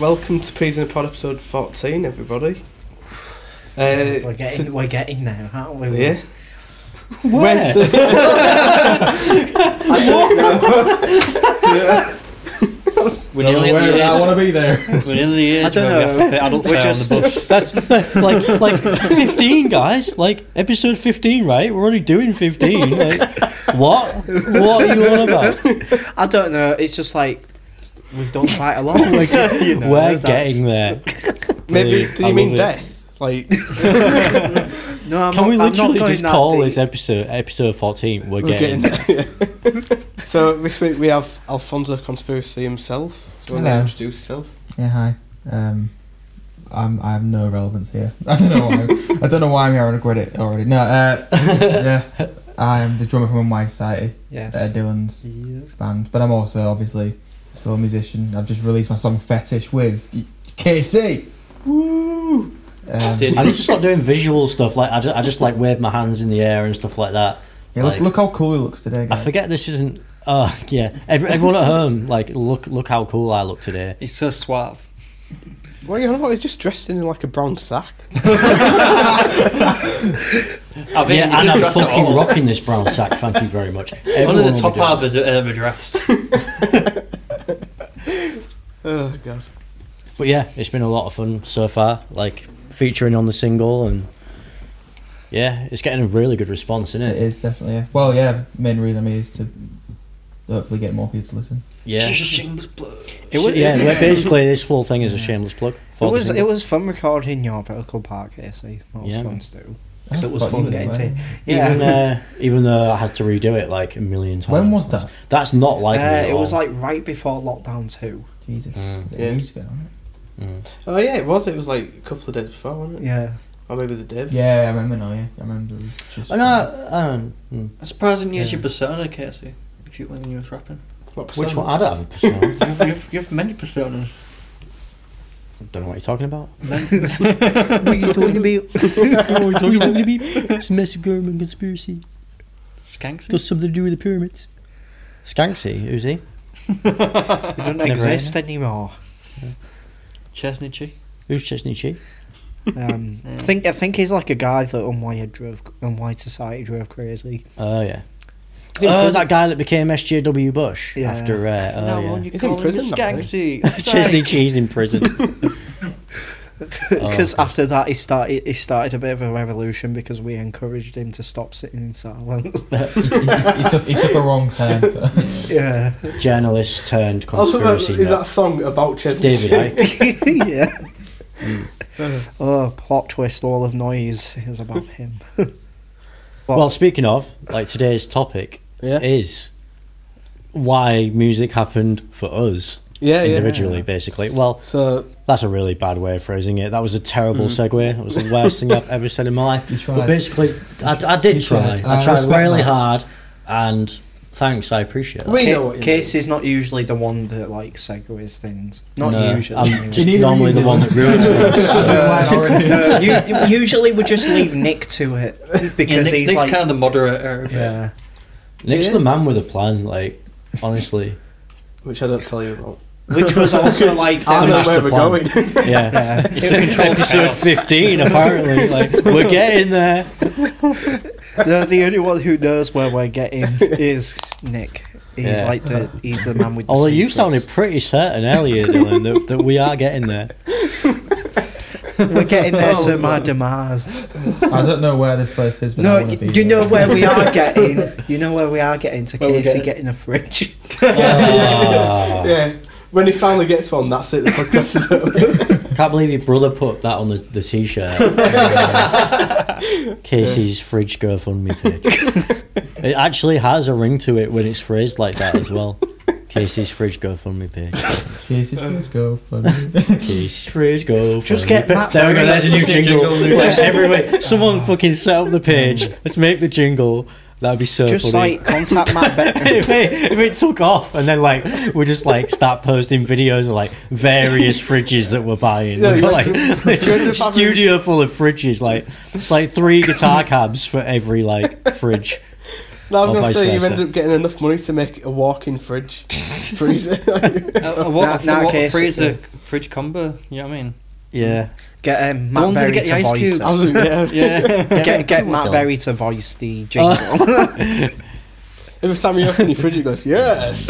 Welcome to Peas in a Pod episode 14, everybody. Uh, We're getting, we're getting there, aren't we? yeah. Where? Went I don't know. We're Don't know nearly where at the I want to be there. We're nearly the age I don't where we have know. to fit adult We're fare just- on the bus. That's like like 15 guys like episode 15 right we're only doing 15 like what what are you on about I don't know. It's just like we've done quite a lot. Like, you know, we're getting there Maybe, Brilliant. do I you mean love it. death? Like, No, I'm can not, we I'm not literally just call deep. this episode episode 14 we're, we're getting, getting there. So this week we have Alfonso Conspiracy himself. So you want to introduce yourself? Yeah, hi. Um, I'm I have no relevance here. I don't know why. I don't know why I'm here on a credit already. No, uh, yeah, I am the drummer from Unwise Society, Yes. uh, Dylan's Yes. band, but I'm also obviously still a musician. I've just released my song Fetish with Casey. Woo! Um, Stadium. I need to stop doing visual stuff like I just, I just like wave my hands in the air and stuff like that yeah, look, like- look how cool he looks today, I forget this isn't oh yeah Every, everyone at home like look look how cool I look today He's so suave. What are you on about? He's just dressed in like a brown sack. I mean, yeah and I'm dress fucking all. rocking this brown sack thank you very much One of the top be half is ever dressed. Oh, God. But yeah, it's been a lot of fun so far. Like featuring on the single, and yeah, it's getting a really good response, isn't it it? is definitely. Yeah. Well, yeah. Main reason I mean, is to hopefully get more people to listen. Yeah, Shameless plug. It was- yeah. well, basically, this whole thing is a shameless plug. For It was it was fun recording your vocal part, Casey. That was Yeah. fun to do. I 'Cause it was fun getting to. Yeah. Even, uh, even though I had to redo it like a million times. When was that? That's not like Uh, it was like right before lockdown two. Jesus, Mm. Is it Yeah. ages ago. Mm. Oh, yeah, it was. It was like a couple of days before, wasn't it? Yeah. Or maybe the day before. Yeah, I remember now. Yeah, I remember. It was just. Oh, I don't. Mm. I'm surprised you use Yeah. your persona, Casey, if you, when you was rapping. What Which one? I don't have a persona. You've, you've, you've many personas. don't know what you're talking about. Men- what are you talking about? what are you talking about? It's a massive government conspiracy. Skanksy? Got something to do with the pyramids. Skanksy, who's he? They don't Never exist anymore. Chesney Chi? Who's Chesney Chi? Um, Yeah. I think I think he's like a guy that Unwired drove, Unwired Society drove crazy. Oh yeah. He's in Oh, prison. that guy that became SJW Bush Yeah. after. Uh, oh, no, yeah. one you call him prison now, Skanksy. Chesney Cheese in prison. Because Oh, after that, he started he started a bit of a revolution because we encouraged him to stop sitting in silence. he, he, he, took, he took a wrong turn. yeah, Journalist turned Also, that, conspiracy. is nut. that song about Chesney? David Icke. yeah. Oh, plot twist! All of noise is about him. Well, speaking of, like today's topic Yeah. is why music happened for us Yeah, yeah. individually, basically. Well, So, that's a really bad way of phrasing it. That was a terrible mm. segue. That was the worst thing I've ever said in my life. You tried. But basically, I, I did You try. tried, I I tried really that. hard, and thanks, I appreciate that. we know what you Case mean. is not usually the one that like segues things. Not No, usually. I'm just Neither normally you the one that ruins things. I don't know why I already- No, you, usually we just leave Nick to it Yeah, because Nick's, he's Nick's like kind of the moderator. but- yeah. Nick's Yeah. the man with a plan, like, honestly. Which I don't tell you about. Which was also like I I'm know where we're plan. going. Yeah. yeah. It's the control episode 15, apparently. Like, we're getting there. the, the only one who knows where we're getting is Nick. He's Yeah. like the he's the man with. The Although you secrets. sounded pretty certain earlier, Dylan, that, that we are getting there. We're getting there Oh, to my demise. I don't know where this place is, but I No, want to be. you there. know where we are getting. You know where we are getting to Where Casey getting? getting a fridge. Ah. yeah. When he finally gets one, that's it. The podcast is over. Can't believe your brother put that on the, the t shirt. Casey's fridge GoFundMe page. It actually has a ring to it when it's phrased like that as well. Casey's fridge GoFundMe page. Casey's first go funny. Casey's fridge GoFundMe. Just get. Matt There we go. There's a new jingle. jingle, jingle. every week, someone fucking set up the page. Let's make the jingle. That'd be so Just funny. like contact Matt. Be- if, it, if it took off and then like we just like start posting videos of like various fridges that we're buying No, got, like you end up having- studio full of fridges like like three guitar cabs for every like fridge No, I'm Or gonna vice say you versa. end up getting enough money to make a walk-in fridge freezer. Uh, uh, what, Now- what nowadays, freeze the uh, fridge combo? You know what I mean? yeah get um, Matt ones that Berry get to voice. cubes. I was, yeah. Yeah. Get, get Come Matt Dylan. Berry to voice the jingle. Every time you open your fridge, it goes yes.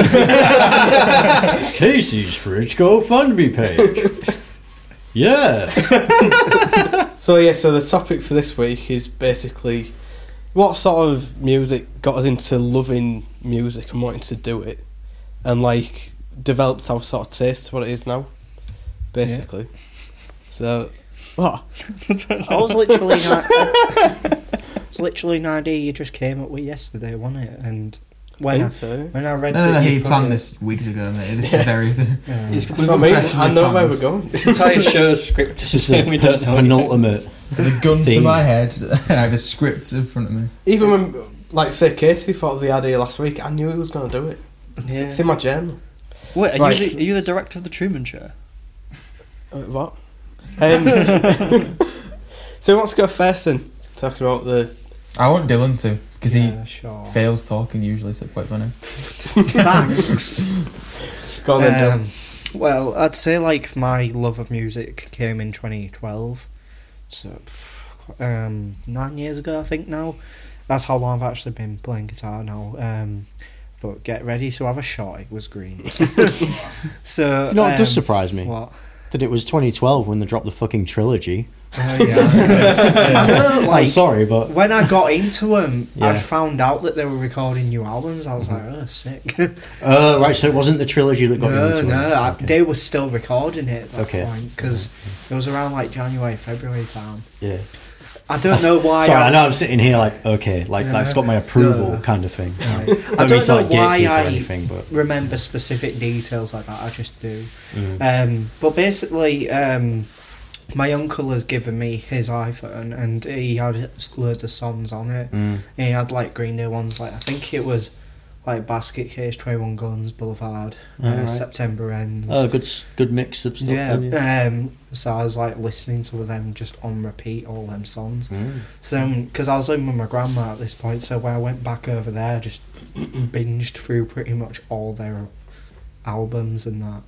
Casey's fridge GoFundMe page yeah so yeah, so the topic for this week is basically what sort of music got us into loving music and wanting to do it, and like developed our sort of taste to what it is now, basically. So, what? I was literally not. It was literally an idea you just came up with yesterday, wasn't it? And when I, so. when I read No, no, no. He planned it- this weeks ago, mate. This is very. Yeah. He's That's what I mean. I know where we're going. This entire show's scripted. Just we don't know. penultimate There's a gun to my head. I have a script in front of me. Even when, like, say Casey thought of the idea last week, I knew he was going to do it. Yeah. It's in my journal. Wait, are, Right. you the, are you the director of the Truman Show? Uh, what? Um, so who wants to go first then? Talking about the. I want Dylan to because Yeah, sure. he fails talking usually, so quite funny. Thanks. Go on then, Dylan. Um, well, I'd say like my love of music came in 2012, so um, nine years ago I think now. That's how long I've actually been playing guitar now. Um, but get ready to have a shot. It was green. so you know it does um, surprise me What? That it was 2012 when they dropped the fucking trilogy Oh, yeah. I know, I'm sorry but when I got into them, Yeah. I'd found out that they were recording new albums. I was mm-hmm. like, oh, sick. oh right so it wasn't the trilogy that got you no, into no, it I, Okay. they were still recording it at that Okay. point because mm-hmm. it was around like January, February time. yeah I don't know why. Sorry, I know I'm sitting here like, okay, like Yeah. that's got my approval No. kind of thing. Right. I don't know like why I anything, but remember specific details like that. I just do. mm. Um, but basically, um, my uncle had given me his iPhone and he had loads of songs on it. Mm. He had like Green Day ones, like I think it was like Basket Case, Twenty One Guns, Boulevard, uh, Alright. September Ends. Oh, good, good mix of stuff. yeah. yeah. Um, so I was like listening to them just on repeat, all them songs. Mm. So, because I was living with my grandma at this point, so when I went back over there, I just binged through pretty much all their albums and that,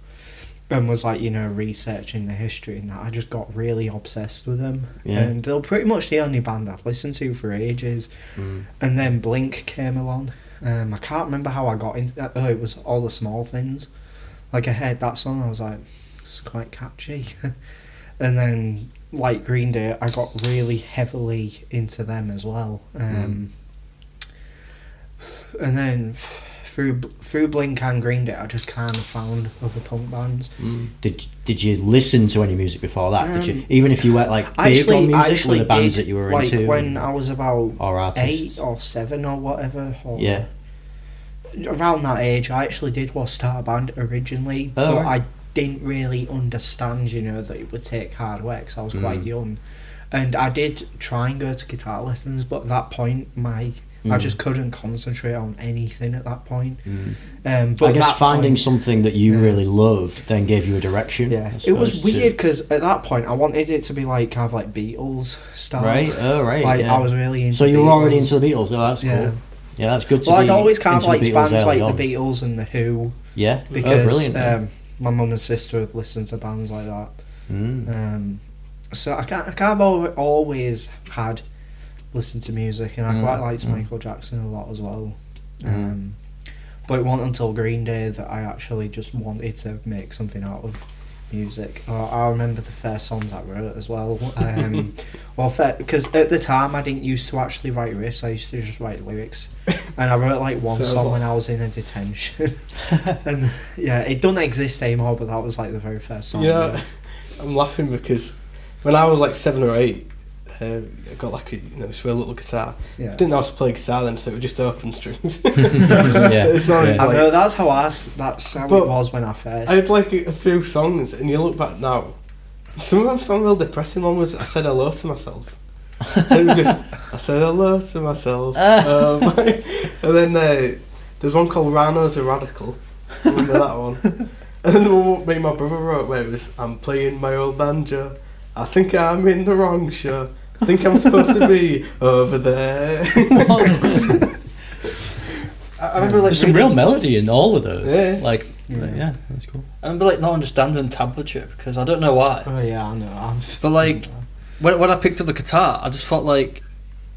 and was like, you know, researching the history and that. I just got really obsessed with them, Yeah. and they're pretty much the only band I've listened to for ages. Mm. And then Blink came along. Um, I can't remember how I got into that. Oh, it was all the small things. Like I heard that song, I was like, it's quite catchy. and then, like Green Day, I got really heavily into them as well. Um, And then through through Blink and Green Day, I just kind of found other punk bands. Mm. Did Did you listen to any music before that? did you, Um, even if you were like I big on actually, I music, were actually the bands did, that you were like into, when I was about or eight or seven or whatever. Or Yeah. around that age, I actually did was start a band originally, Oh, but right. I didn't really understand, you know, that it would take hard work. 'cause I was quite Mm. young, and I did try and go to guitar lessons, but at that point, my I Mm. just couldn't concentrate on anything at that point. Mm. Um, but I guess finding point- something that you Yeah. really loved then gave you a direction. yeah, it was weird because at that point I wanted it to be like kind of like Beatles style. Right. Oh, right. Like yeah. I was really into. so you were already into the Beatles. Oh, that's Yeah. cool. Yeah, that's good to Well, I'd always kind of liked bands like on. the Beatles and the Who Yeah. because oh, brilliant. um, my mum and sister had listened to bands like that. Mm. Um, so I can't, I kind of always had listened to music, and I Mm, quite liked mm. Michael Jackson a lot as well. Mm. Um, but it wasn't until Green Day that I actually just wanted to make something out of music. I remember the first songs I wrote as well. Um, well, because at the time I didn't used to actually write riffs. I used to just write lyrics, and I wrote like one So song what? when I was in a detention. and yeah, it doesn't exist anymore. But that was like the very first song. You know, I'm laughing because when I was like seven or eight, uh, I got like a you know this real little guitar. yeah. Didn't know how to play guitar then, so it was just open strings. yeah. It's not yeah. I know that's how I s- that's how But it was when I first. I had like a, a few songs, and you look back now, some of them sound real depressing. One was I said hello to myself. and just I said hello to myself. um, and then uh, there's one called Rano's a Radical. Remember that one? And then the one me and my brother wrote where it was I'm playing my old banjo. I think I'm in the wrong show. I think I'm supposed to be over there. I, I remember like There's some reading- real melody in all of those. Yeah. Like, Yeah. yeah, that's cool. I remember like not understanding tablature because I don't know why. Oh yeah, I know. I'm, But like when when I picked up the guitar, I just felt like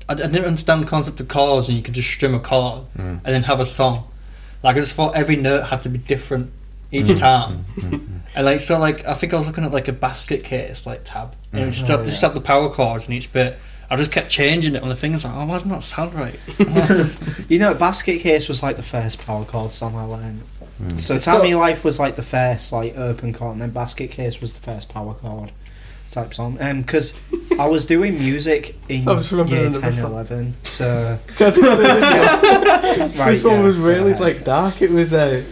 I, I didn't understand the concept of chords and you could just strum a chord Mm. and then have a song. Like I just thought every note had to be different each Mm. time. Mm. And like so, like I think I was looking at like a basket case like tab, and it Mm. just, Oh, had, just yeah. had the power chords in each bit. I just kept changing it on the fingers. Like, oh, why doesn't that sound right? you know, Basket Case was like the first power chord song I learned. Mm. So It's Tammy got- Life was like the first like open chord, and then Basket Case was the first power chord type song. Um, because I was doing music in So I just remember year another 10, song. 11. So Can I just this one? right, this one yeah, was really yeah. like dark. It was uh,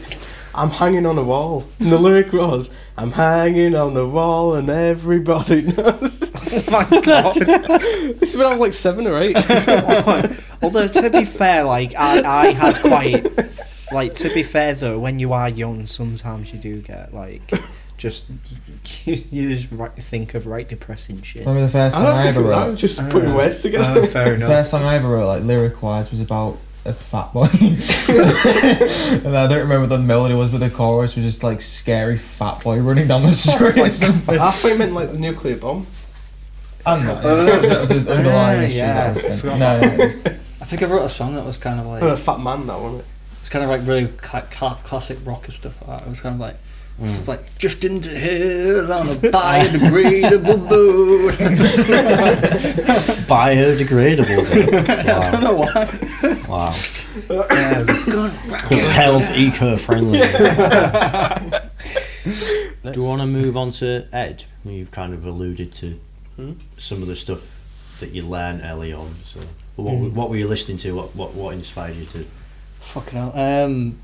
I'm hanging on a wall. And the lyric was I'm hanging on the wall and everybody knows. oh my god. this is when I was like seven or eight. Although to be fair, like I, I had quite like to be fair though, when you are young, sometimes you do get like just you just right, think of right depressing shit. Remember the first I song don't I ever it, I wrote? was just Ah. putting words together. Oh, fair The first song I ever wrote, like lyric wise, was about a fat boy. and I don't remember what the melody was, but the chorus was just like scary fat boy running down the street or something. I thought you meant like the nuclear bomb. I'm not. That was, that was an underlying issue. yeah. that I was No, no, I think I wrote a song that was kind of like Oh, a fat man, that one. it's kind of like really cla- cla- classic rock and stuff. Like that. It was kind of like Mm. stuff like drifting to hell on a biodegradable boat. Biodegradable. Though. I don't know why. wow. Yeah, Gonna Because it. hell's eco-friendly. Do you want to move on to Ed? You've kind of alluded to Hmm? some of the stuff that you learned early on. So, what, Hmm. what were you listening to? What, what what inspired you to? Fucking hell. Um,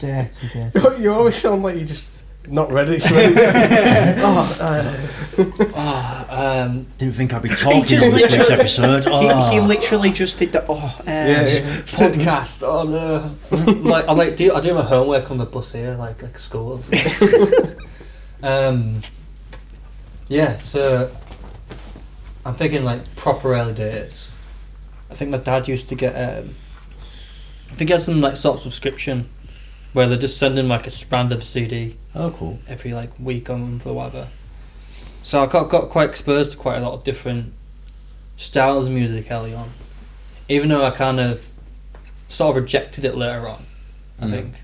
dirty, dirty. You always sound like you're just not ready for it. oh, uh, ah, um, Didn't think I'd be talking on this week's episode. he, Oh. he literally just did the oh um, yeah. podcast. Oh no! like I like do I do my homework on the bus here, like like school. um, yeah. So I'm thinking like proper early days. I think my dad used to get. Um, I think he had some like sort of subscription where they're just sending like a random CD oh, cool. every like week or month or whatever. So I got got quite exposed to quite a lot of different styles of music early on, even though I kind of sort of rejected it later on. I Mm. think.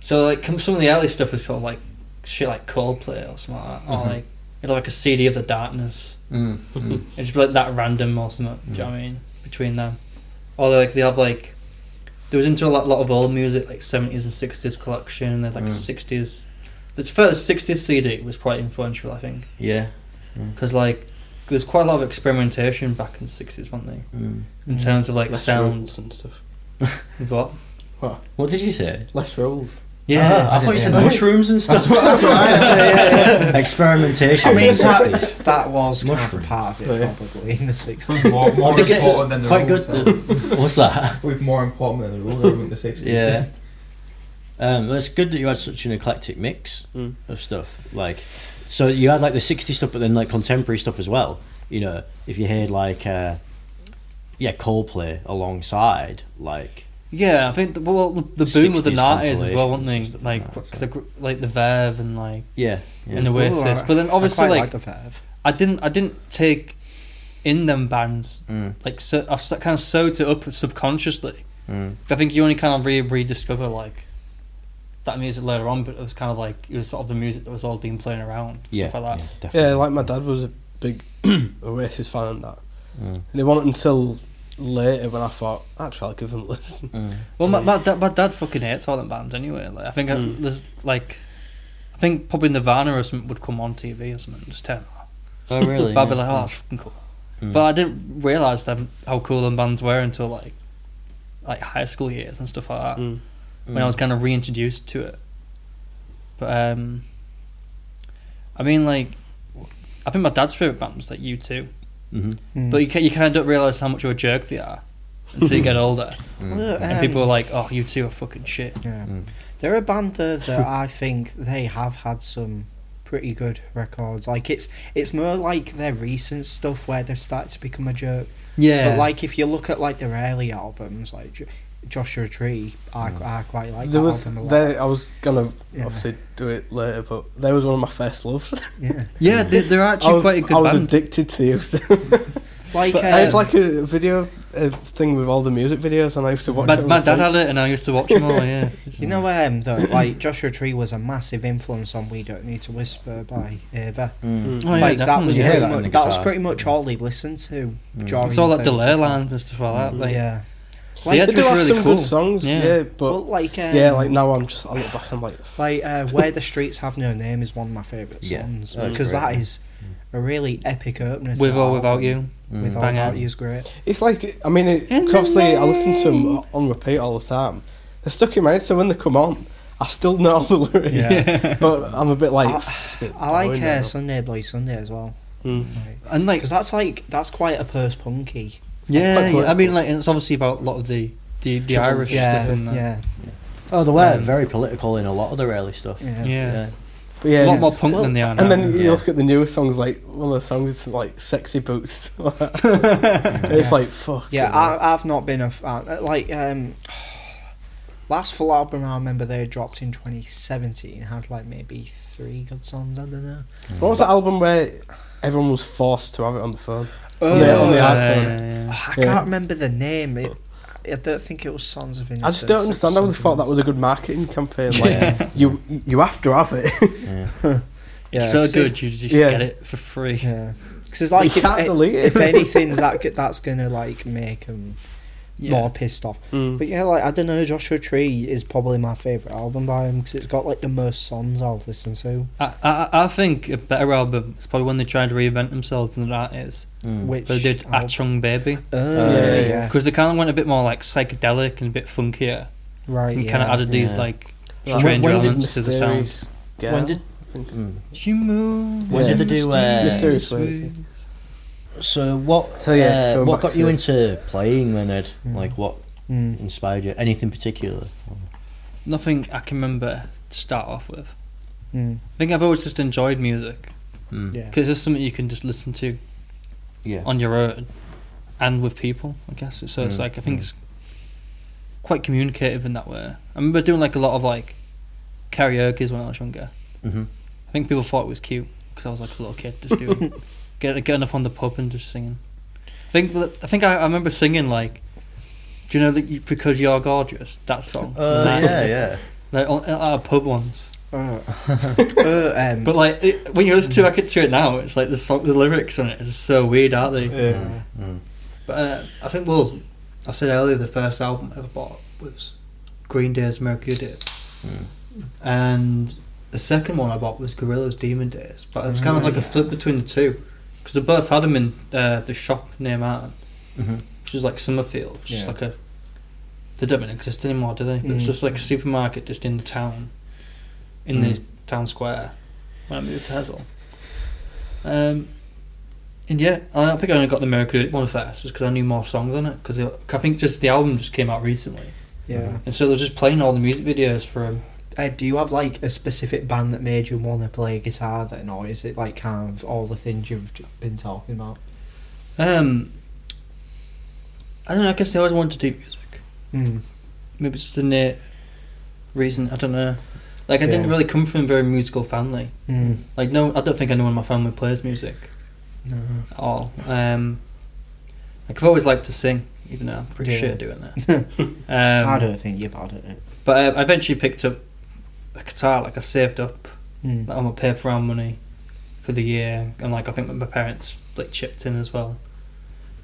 So like some of the early stuff is sort of like shit like Coldplay or something like that, or Mhm. like you know, like a CD of the Darkness. Mm. Mm. It'd just like that random or something. Do you know what I mean? Between them, or like they have like there was into a lot, lot of old music like seventies and sixties collection. and There's like Mm. sixties. The first sixties CD was quite influential, I think, Yeah. because like there's quite a lot of experimentation back in the sixties, weren't there? Mm. In Mm. terms of like less sounds. rolls and stuff. What? What What did you say? Less rolls. Yeah, Ah, I thought you said hear mushrooms and stuff. That's what, that's what I Experimentation. I mean in the that, 60s. that was kind of Mushroom. part of Oh, it yeah. probably in the sixties. more, more I think it's important than the Quite rules. good. What's that? We're more important than the rules over in the 60s. Yeah. Um, it's good that you had such an eclectic mix Mm. of stuff. Like, so you had like the '60s stuff, but then like contemporary stuff as well. You know, if you heard like, uh, yeah, Coldplay alongside, like, yeah. I think the, well the, the boom of the 60s nineties as well, wasn't compilations they? and Like like that, 'cause so. the gr- like the Verve and like yeah, yeah. and the Oasis. Ooh, But then obviously I quite like like the Verve. I didn't I didn't take in them bands Mm, like so I s- kind of sewed it up subconsciously. mm, 'Cause I think you only kind of re rediscover like that music later on, but it was kind of like it was sort of the music that was all being playing around yeah, stuff like that. yeah, definitely. Yeah, like my dad was a big Oasis fan and that. Mm, And it wasn't until later when I thought, actually, I'll give them a listen. mm. Well, my, my, dad, my dad fucking hates all them bands anyway. Like I think I, Mm. there's like I think probably Nirvana or something would come on TV or something and just turn on. Oh really? But I'd be like, oh, that's fucking cool. Mm. But I didn't realise them how cool them bands were until like like high school years and stuff like that. Mm. when I was kind of reintroduced to it. But um, I mean, like, I think my dad's favorite band was like U two. Hmm Mm. but you ca- you kind of don't realize how much of a jerk they are until you get older, Look, and um, people are like, "Oh, you two are fucking shit." Yeah. Mm. They're a band that, that I think they have had some pretty good records. Like it's it's more like their recent stuff where they've started to become a jerk. Yeah, But like if you look at like their early albums, like J- Joshua Tree, I, Mm. I quite like there that was album a lot. there. I was gonna Yeah. obviously do it later, but there was one of my first loves. Yeah. yeah, they're, they're actually was, quite a good I was band. addicted to you. Like but I had um, like a video a thing with all the music videos, and I used to watch My, it. on my dad had it, and I used to watch them all. Yeah, you know um though like Joshua Tree was a massive influence on We Don't Need to Whisper by Ava. Mm. Oh, yeah, like that was definitely. You hear pretty that much, that was pretty much all they listened to. Mm. it's all like the- delay lines and stuff like that. Like, yeah. The Like, Edge They do have really some cool. good songs, Yeah. yeah, but but like um, yeah, like now I'm just I look back, I'm like, Like uh, Where the Streets Have No Name is one of my favourite songs because great, that yeah. is a really epic opener. with or without you. Mm. With or Bang without out. you is great. it's like I mean, it, obviously I listen to them on repeat all the time. They're stuck in my head, so when they come on, I still know all the lyrics. Yeah. but I'm a bit like, I- a bit I like uh. Sunday Bloody Sunday as well. Mm. And like, Because that's like that's quite a post punky. Yeah, Quite yeah, I mean, like, it's obviously about a lot of the the, the Troubles. Irish Yeah, stuff. And that. yeah, Oh, they were Um, very political in a lot of the early stuff. yeah. yeah, But yeah, a lot more punk Well, than they are now. and then you Yeah. look at the newer songs, like one of the songs like "Sexy Boots." It's Yeah. like fuck. Yeah, I, I've not been a fan. uh, Like, um, last full album I remember they dropped in 2017 had like maybe three good songs. I don't know. What was the album where everyone was forced to have it on the phone? Oh, On the- on the yeah, iPhone. yeah, yeah. Oh, I Yeah. can't remember the name. It, I don't think it was Songs of Innocence. I just don't understand. I would have thought that was a good marketing campaign. Like Yeah. you, you have to have it. Yeah. Yeah, It's so 'cause good, you just Yeah. get it for free. Yeah, because it's like you if, can't a- delete it. if anything's that that's gonna like make them Yeah. more pissed off. Mm. But yeah, like I don't know, Joshua Tree is probably my favorite album by him because it's got like the most songs I'll listen to. I, I, I think a better album is probably when they tried to reinvent themselves than that is. Mm. Which They did album? Achtung Baby. Oh, yeah, yeah, yeah. Because they kind of went a bit more like psychedelic and a bit funkier. right. And yeah. kind of added these Yeah. like Like, strange when did elements to the sound. Mysterious Girl, When did- Mm. She moves. When did they do, uh, Mysterious Ways, So what? So, yeah, uh, what got you into playing then, Ed? Mm. Like what Mm. inspired you? Anything particular? Nothing I can remember to start off with. Mm. I think I've always just enjoyed music Mm. Yeah. because it's something you can just listen to Yeah. on your own and with people. I guess so. It's Mm, like I think mm. it's quite communicative in that way. I remember doing like a lot of like karaoke's when I was younger. hmm I think people thought it was cute because I was like a little kid just doing get, getting up on the pub and just singing. I think that- I think I, I remember singing like, do you know that you, because you're gorgeous that song? Uh, Like, yeah, yeah. Like on, at a pub once. Uh, uh, um, But like it, when you listen to back to it now, it's like the song, the lyrics on it is so weird, aren't they? Yeah. Mm. But uh, I think well, I said earlier the first album I ever bought was Green Day's Mercury Day, Mm. and the second one I bought was Gorillaz Demon Days. But it was kind of Ah, like a flip between the two because they both had them in uh, the shop near Martin, Mhm. which is like Somerfield, which is like a. They don't even exist anymore, do they? But it's Mm. just like a supermarket just in the town, in the Mm. town square. When I moved to Hazel. Um, and yeah, I think I only got the Mercury one first, just because I knew more songs on it. Because I think just the album just came out recently, yeah. and so they're just playing all the music videos for um, Uh, do you have like a specific band that made you want to play guitar then, or is it like kind of all the things you've been talking about? Um, I don't know. I guess I always wanted to do music. Mm. Maybe it's the innate reason. I don't know. Like I didn't really come from a very musical family. Mm. Like no, I don't think anyone in my family plays music No. at all. Um, like I've always liked to sing, even though I'm pretty Yeah. shit at doing that. um, I don't think you're bad at it. But uh, I eventually picked up a guitar. Like I saved up Mm. like, all my paper round money for the year, and like I think my parents like chipped in as well.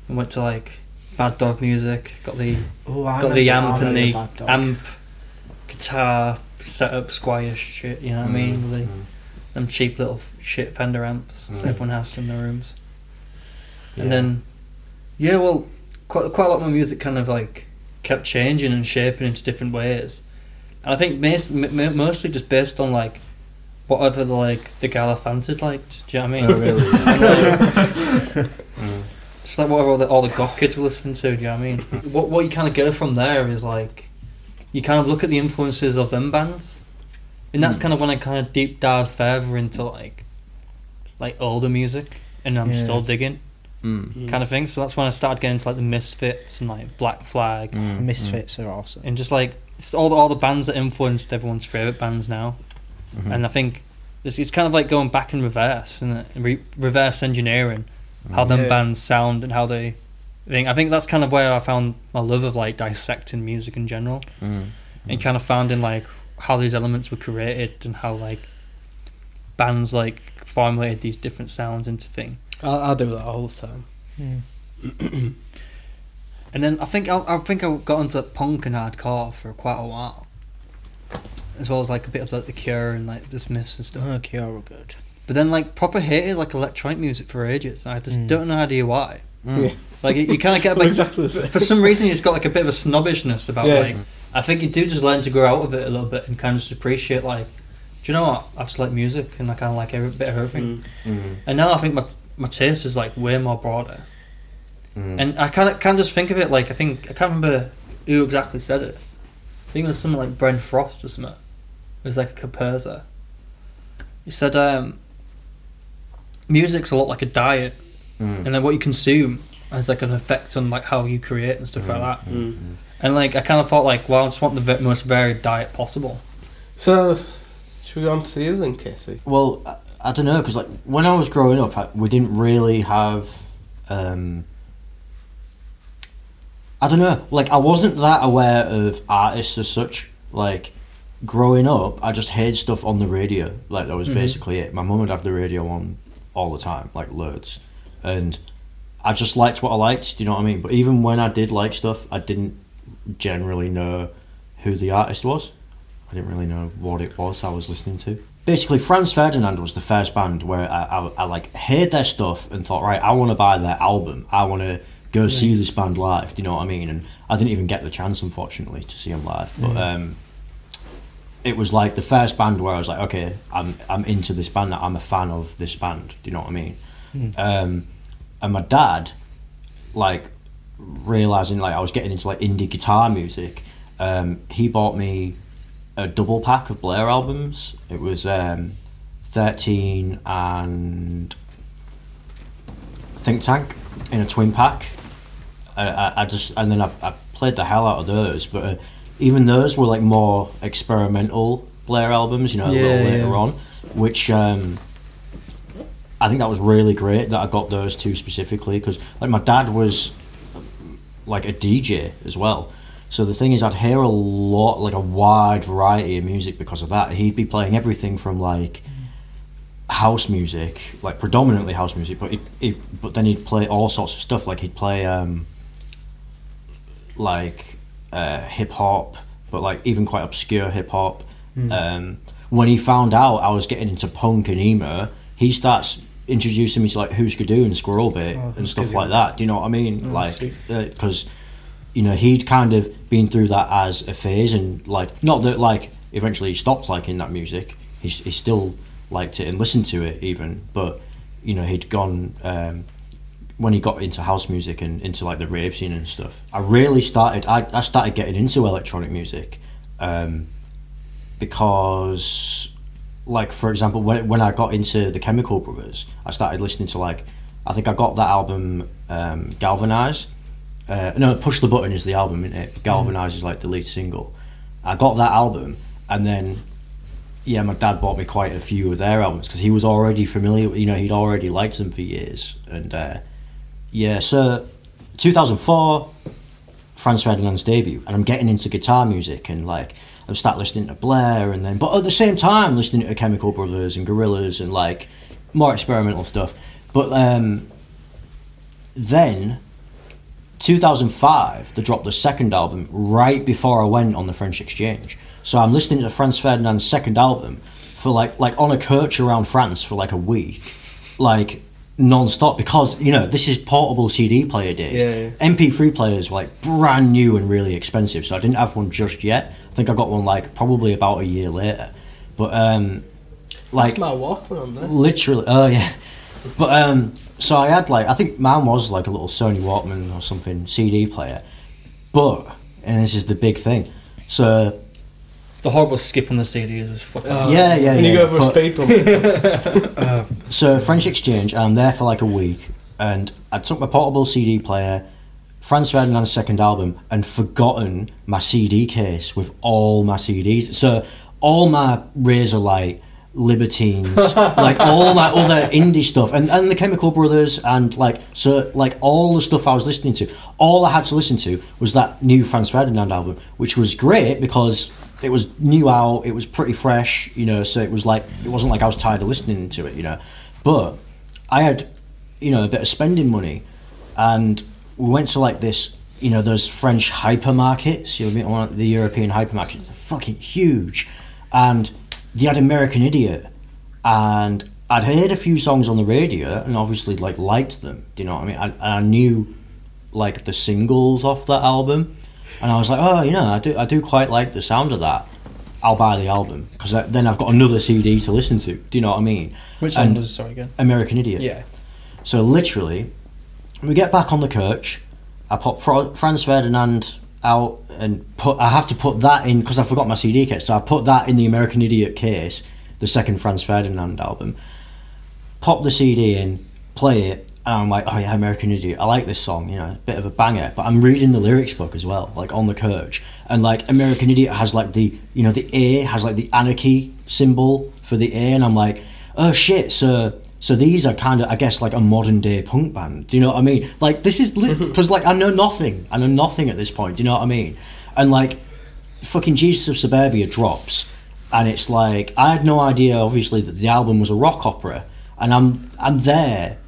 And went to like Bad Dog Music. Got the Oh, I got the amp and the dog. amp, guitar, set up Squier shit. You know what I mean? The, Mm. them cheap little shit Fender amps Mm. that everyone has in their rooms. Yeah. And then, yeah, well, quite quite a lot of my music kind of like kept changing and shaping into different ways. And I think mas- m- m- mostly just based on like whatever the like the gal I fancied liked. Do you know what I mean? Oh, really? Mm. Just like whatever all the, all the goth kids were listening to. Do you know what I mean? what what you kind of get from there is like, you kind of look at the influences of them bands, and that's Hmm. kind of when I kind of deep dive further into like, like older music, and I'm Yeah. still digging Mm. kind of thing. So that's when I started getting into like the Misfits and like Black Flag, Mm. Misfits are awesome. and just like it's all the, all the bands that influenced everyone's favorite bands now. Mhm. And I think it's, it's kind of like going back in reverse and re- reverse engineering how them Yeah. bands sound and how they. Think I think that's kind of where I found my love of like dissecting music in general, Mm. and kind of found in like how these elements were created and how like bands like formulated these different sounds into thing. I, I do that all the time. Mm. And then I think I, I think I got into punk and hardcore for quite a while, as well as like a bit of like the Cure and like Dismiss and stuff. Oh, Cure were good. But then like proper hated like electronic music for ages. I just Mm. don't know idea why. Mm. Yeah. Like you, you kind of get We're like exactly for some reason you just got like a bit of a snobbishness about Yeah. like. I think you do just learn to grow out of it a little bit and kind of just appreciate like, do you know what? I just like music and I kind of like every bit of everything. Mm. Mm. And now I think my my taste is like way more broader. Mm. And I kind of can just think of it like I think I can't remember who exactly said it. I think it was something like Brent Frost or something. It was like a composer. He said, um, "Music's a lot like a diet, Mm. and then what you consume has like an effect on like how you create and stuff like that." Mm. And like I kind of thought like, well, I just want the most varied diet possible. So, should we go on to you then, Casey? Well, I, I don't know because like when I was growing up, I, we didn't really have. Um, I don't know. Like I wasn't that aware of artists as such. Like growing up, I just heard stuff on the radio. Like that was Mhm. basically it. My mum would have the radio on all the time, like loads, and I just liked what I liked. Do you know what I mean? But even when I did like stuff, I didn't generally know who the artist was. I didn't really know what it was I was listening to. Basically, Franz Ferdinand was the first band where I, I, I like heard their stuff and thought, right, I want to buy their album. I want to go see this band live. Do you know what I mean? And I didn't even get the chance, unfortunately, to see them live. But um, it was like the first band where I was like, okay, I'm I'm into this band. I'm a fan of this band. Do you know what I mean? Um, and my dad, like realizing like I was getting into like indie guitar music, um, he bought me a double pack of Blur albums. It was um, thirteen and Think Tank in a twin pack. I, I, I just and then I, I played the hell out of those, but uh, even those were like more experimental Blur albums, you know, a Yeah, little later yeah. on, which um, I think that was really great that I got those two specifically because like my dad was like a DJ as well. So the thing is, I'd hear a lot, like a wide variety of music because of that. He'd be playing everything from like house music, like predominantly house music, but he, he, but then he'd play all sorts of stuff. Like he'd play um, like uh, hip hop, but like even quite obscure hip hop. Um, when he found out I was getting into punk and emo, he starts introducing me to like Husker Du and Squirrel Bait Oh, and stuff like that. Do you know what I mean? Oh, like because you know he'd kind of been through that as a phase and like not that like eventually he stopped liking that music. He he still liked it and listened to it even, but you know he'd gone. Um, when he got into house music and into like the rave scene and stuff, I really started. I, I started getting into electronic music um, because, like for example, when when I got into the Chemical Brothers, I started listening to like I think I got that album um, Galvanize. Uh, no, Push the Button is the album, isn't it? Galvanize is like the lead single. I got that album, and then yeah, my dad bought me quite a few of their albums because he was already familiar. You know, he'd already liked them for years, and uh, yeah. So, 2004, Franz Ferdinand's debut, and I'm getting into guitar music and like I start listening to Blur, and then but at the same time listening to Chemical Brothers and Gorillaz and like more experimental stuff. But um, then 2005, they dropped the second album right before I went on the French exchange. So I'm listening to Franz Ferdinand's second album for like like on a coach around France for like a week, like non-stop because you know this is portable CD player days. Yeah, yeah. MP3 players were like brand new and really expensive, so I didn't have one just yet. I think I got one like probably about a year later. But um, like That's my Walkman literally, oh yeah. But um, so I had like I think mine was like a little Sony Walkman or something CD player, but and this is the big thing. So The horrible skip on the CD was fucking. Oh, Yeah, yeah, When you yeah, go for a speed bump. Uh, so French exchange, I'm there for like a week, and I took my portable CD player, Franz Ferdinand's second album, and forgotten my CD case with all my CDs. So all my Razorlight, Libertines, like all my other indie stuff, and, and the Chemical Brothers, and like so like all the stuff I was listening to, all I had to listen to was that new Franz Ferdinand album, which was great because it was new out, it was pretty fresh, you know, so it was like it wasn't like I was tired of listening to it, you know. But I had, you know, a bit of spending money, and we went to like this, you know, those French hypermarkets. You know, one the European hypermarkets, they're fucking huge, and they had American Idiot, and I'd heard a few songs on the radio, and obviously like liked them. Do you know what I mean? I, I knew like the singles off that album, and I was like, oh, you know, I do, I do quite like the sound of that. I'll buy the album because then I've got another CD to listen to. Do you know what I mean? Which and- one was sorry again? American Idiot. Yeah. So literally, we get back on the coach. I pop Fra- Franz Ferdinand out and put. I have to put that in because I forgot my CD case. So I put that in the American Idiot case, the second Franz Ferdinand album. Pop the CD in, play it, and I'm like, oh yeah, American Idiot. I like this song. You know, a bit of a banger. But I'm reading the lyrics book as well, like on the coach, and like American Idiot has like the you know the A has like the anarchy symbol for the A, and I'm like, oh shit, so so these are kind of I guess like a modern day punk band. Do you know what I mean? Like this is because mm-hmm. like I know nothing. I know nothing at this point. Do you know what I mean? And like fucking Jesus of Suburbia drops, and it's like I had no idea, obviously, that the album was a rock opera, and I'm I'm there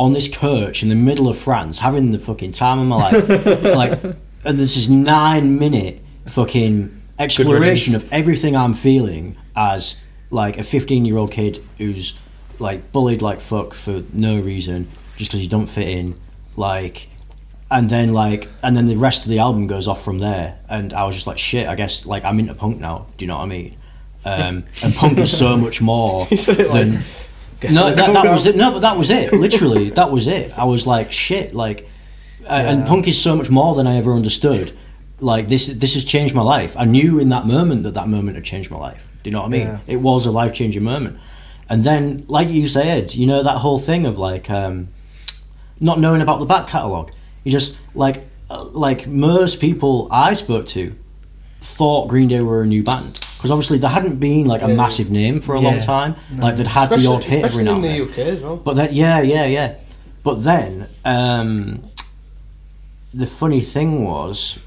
on this coach in the middle of France, having the fucking time of my life, like, and this is nine minute fucking exploration of everything I'm feeling as like a 15 year old kid who's like bullied like fuck for no reason just because you don't fit in like and then like and then the rest of the album goes off from there. And i was just like shit i guess like i'm into punk now. Do you know what i mean? Um, and punk is so much more like, than guess no that, that was it. No but that was it. Literally that was it. I was like shit like uh, and punk is so much more than i ever understood. Like this this has changed my life. I knew in that moment that that moment had changed my life. Do you know what i mean? Yeah. it was a life-changing moment. And then like you said you know that whole thing of like um, not knowing about the back catalogue? You just like uh, like most people i spoke to thought green day were a new band because obviously there hadn't been like a Yeah. massive name for a long Yeah. time like they'd had the odd hit every now and then UK as well. but then, yeah, yeah, yeah. But then, um, the funny thing was,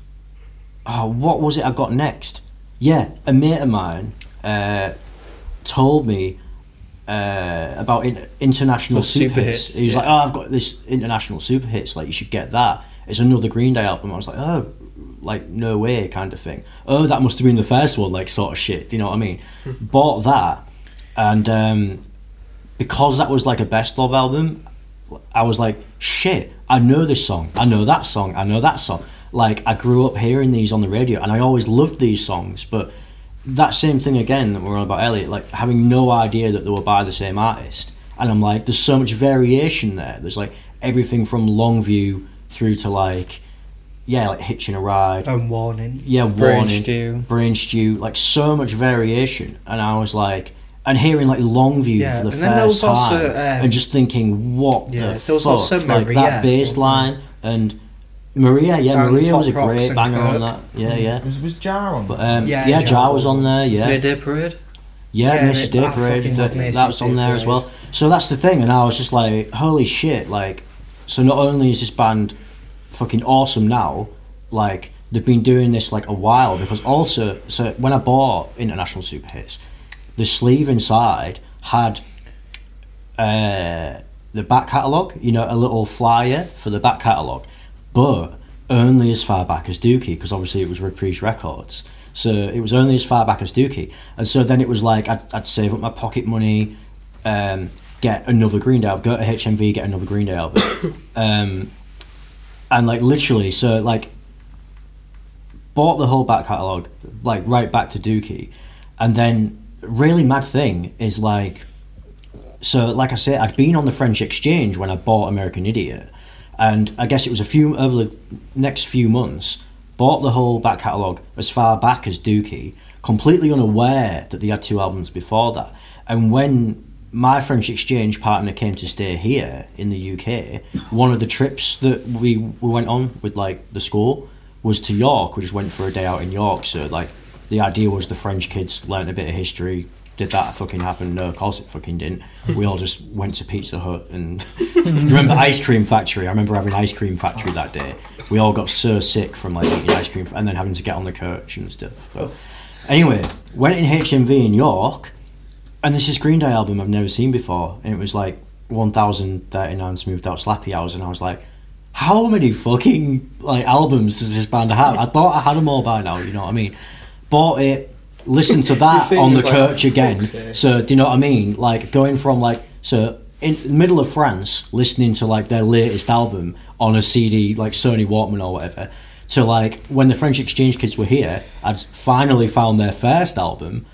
oh, what was it I got next? Yeah, a mate of mine uh, told me uh, about in, international super, super hits. hits, He was yeah. like, "Oh, I've got this international super hits. Like, you should get that. It's another Green Day album." I was like, "Oh." Like no way, kind of thing. Oh, that must have been the first one, like sort of shit. You know what I mean? Bought that, and um, because that was like a best of album, I was like, shit, I know this song, I know that song, I know that song. Like I grew up hearing these on the radio, and I always loved these songs. But that same thing again that we were on about Elliot, like having no idea that they were by the same artist, and I'm like, there's so much variation there. There's like everything from Longview through to like, yeah, like hitching a ride, and warning. yeah, Brain warning, stew. brain stew, like so much variation, and I was like, and hearing like Longview Yeah, for the and then there first was also, time, um, and just thinking, what Yeah, the there was fuck, also like Maria. that bass line and Maria, yeah, And Maria was a Rocks great and banger on that, yeah, yeah. Was, was Jar on? But um, Yeah, yeah, Jar Jar was was on on. there, yeah, Mayday Parade. yeah, Yeah, Macy's I Day Parade, that, Macy's that was on Day there as well. So that's the thing, and I was just like, holy shit, like, so not only is this band fucking awesome now, like they've been doing this like a while because also, so when I bought International Super Hits, the sleeve inside had uh, the back catalogue, you know, a little flyer for the back catalogue, but only as far back as Dookie because obviously it was Reprise Records. So it was only as far back as Dookie, and so then it was like I'd, I'd save up my pocket money, um, get another Green Day, album, go to HMV, get another Green Day album, um, and like literally, so like bought the whole back catalogue, like right back to Dookie, and then really mad thing is like so like I said, I'd been on the French exchange when I bought American Idiot, and I guess it was a few over the next few months. Bought the whole back catalogue as far back as Dookie, completely unaware that they had two albums before that. And when my French exchange partner came to stay here in the UK, one of the trips that we, we went on with like the school was to York. We just went for a day out in York. So like the idea was the French kids learnt a bit of history. Did that fucking happen? No, of course it fucking didn't. We all just went to Pizza Hut and remember Ice Cream Factory? I remember having Ice Cream Factory that day. We all got so sick from like eating ice cream and then having to get on the coach and stuff. But anyway, went in HMV in York, and there's this Green Day album I've never seen before, and it was like 1039 Smoothed Out Slappy Hours, and I was like, how many fucking like albums does this band have? I thought I had them all by now. You know what I mean? Bought it, listened to that on the like, coach again. So do you know what I mean? Like going from like so in the middle of France, listening to like their latest album on a CD, like Sony Walkman or whatever, to like when the French exchange kids were here, I'd finally found their first album,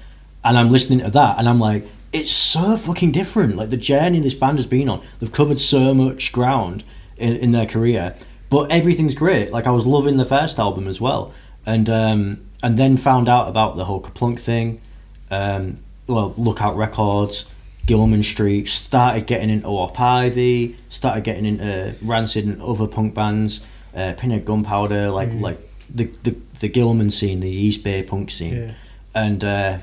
and I'm listening to that, and I'm like, it's so fucking different. Like the journey this band has been on, they've covered so much ground in, in their career, but everything's great. Like I was loving the first album as well, and um, and then found out about the whole Kerplunk thing. Um, well, Lookout Records, Gilman Street, started getting into Op Ivy, started getting into Rancid and other punk bands, uh, Pinhead Gunpowder, like like the, the the Gilman scene, the East Bay punk scene, Yeah. and uh,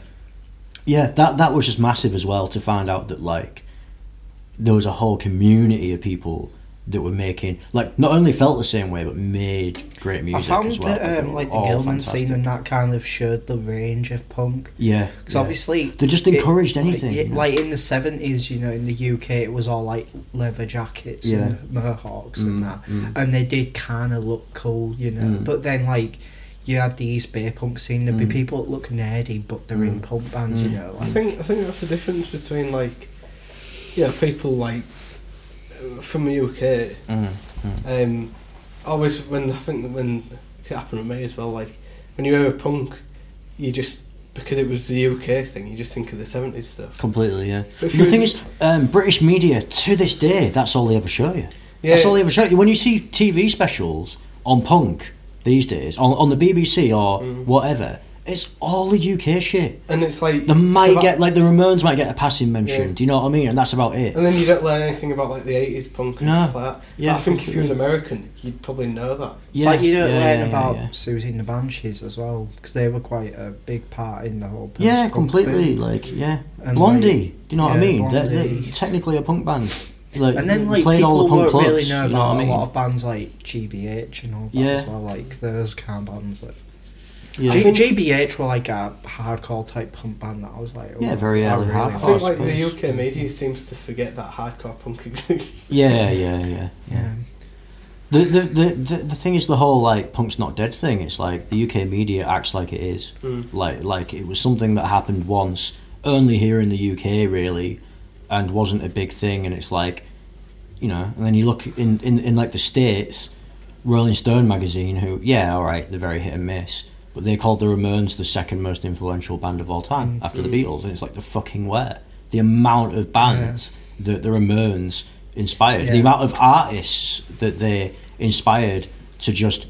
yeah, that that was just massive as well to find out that like there was a whole community of people that were making like not only felt the same way but made great music. I music found as well. that um, like the Gilman fantastic. scene and that kind of showed the range of punk. Yeah, Because yeah. obviously they just it- encouraged anything. Like, you know? like in the seventies, you know, in the UK, it was all like leather jackets Yeah. and mohawks Mm, and that, mm. and they did kind of look cool, you know. Mm. But then like. You had the East Bay punk scene. There'd Mm. be people that look nerdy, but they're in Mm. punk bands. You Mm. know, I think I think that's the difference between like, yeah, people like from the UK. Mm, mm. Um, always when I think that when it happened to me as well. Like when you hear a punk, you just because it was the UK thing, you just think of the seventies stuff. Completely, yeah. The thing is, um, British media to this day, that's all they ever show you. Yeah, That's all they ever show you. When you see TV specials on punk these days, on, on the BBC or Mm. whatever, it's all the UK shit. and it's like They might so that- get like the Ramones might get a passing mention. Yeah. Do you know what I mean? And that's about it. And then you don't learn anything about like the eighties punk and No. stuff like that. Yeah, I think if you're an. American, you'd probably know that. It's Yeah, like you don't yeah, learn yeah, about yeah. Siouxsie and the Banshees as well, because they were quite a big part in the whole. Yeah, completely. thing. Like, yeah, And, Blondie. like, do you know what I mean? They're, they're technically a punk band. Like, And then they like played people all the punk won't clubs. really know you know about what I mean? a lot of bands like GBH and all that Yeah. as well, like those kind of bands. Like, yeah. G- GBH were like a hardcore type punk band that I was like, oh, Yeah, very I early really I think like like the. UK media seems to forget that hardcore punk exists. yeah, yeah, yeah, yeah. Yeah. The, the, the, the, the thing is the whole like punk's not dead thing. It's like the UK media acts like it is. Mm. Like like it was something that happened once, only here in the UK really, and wasn't a big thing. And it's like, you know, and then you look in, in, in like the states, Rolling Stone magazine, who yeah, all right, they're very hit and miss, but they called the Ramones the second most influential band of all time Mm. after the Beatles, and it's like the fucking where the amount of bands that the Ramones inspired, the amount of artists that they inspired to just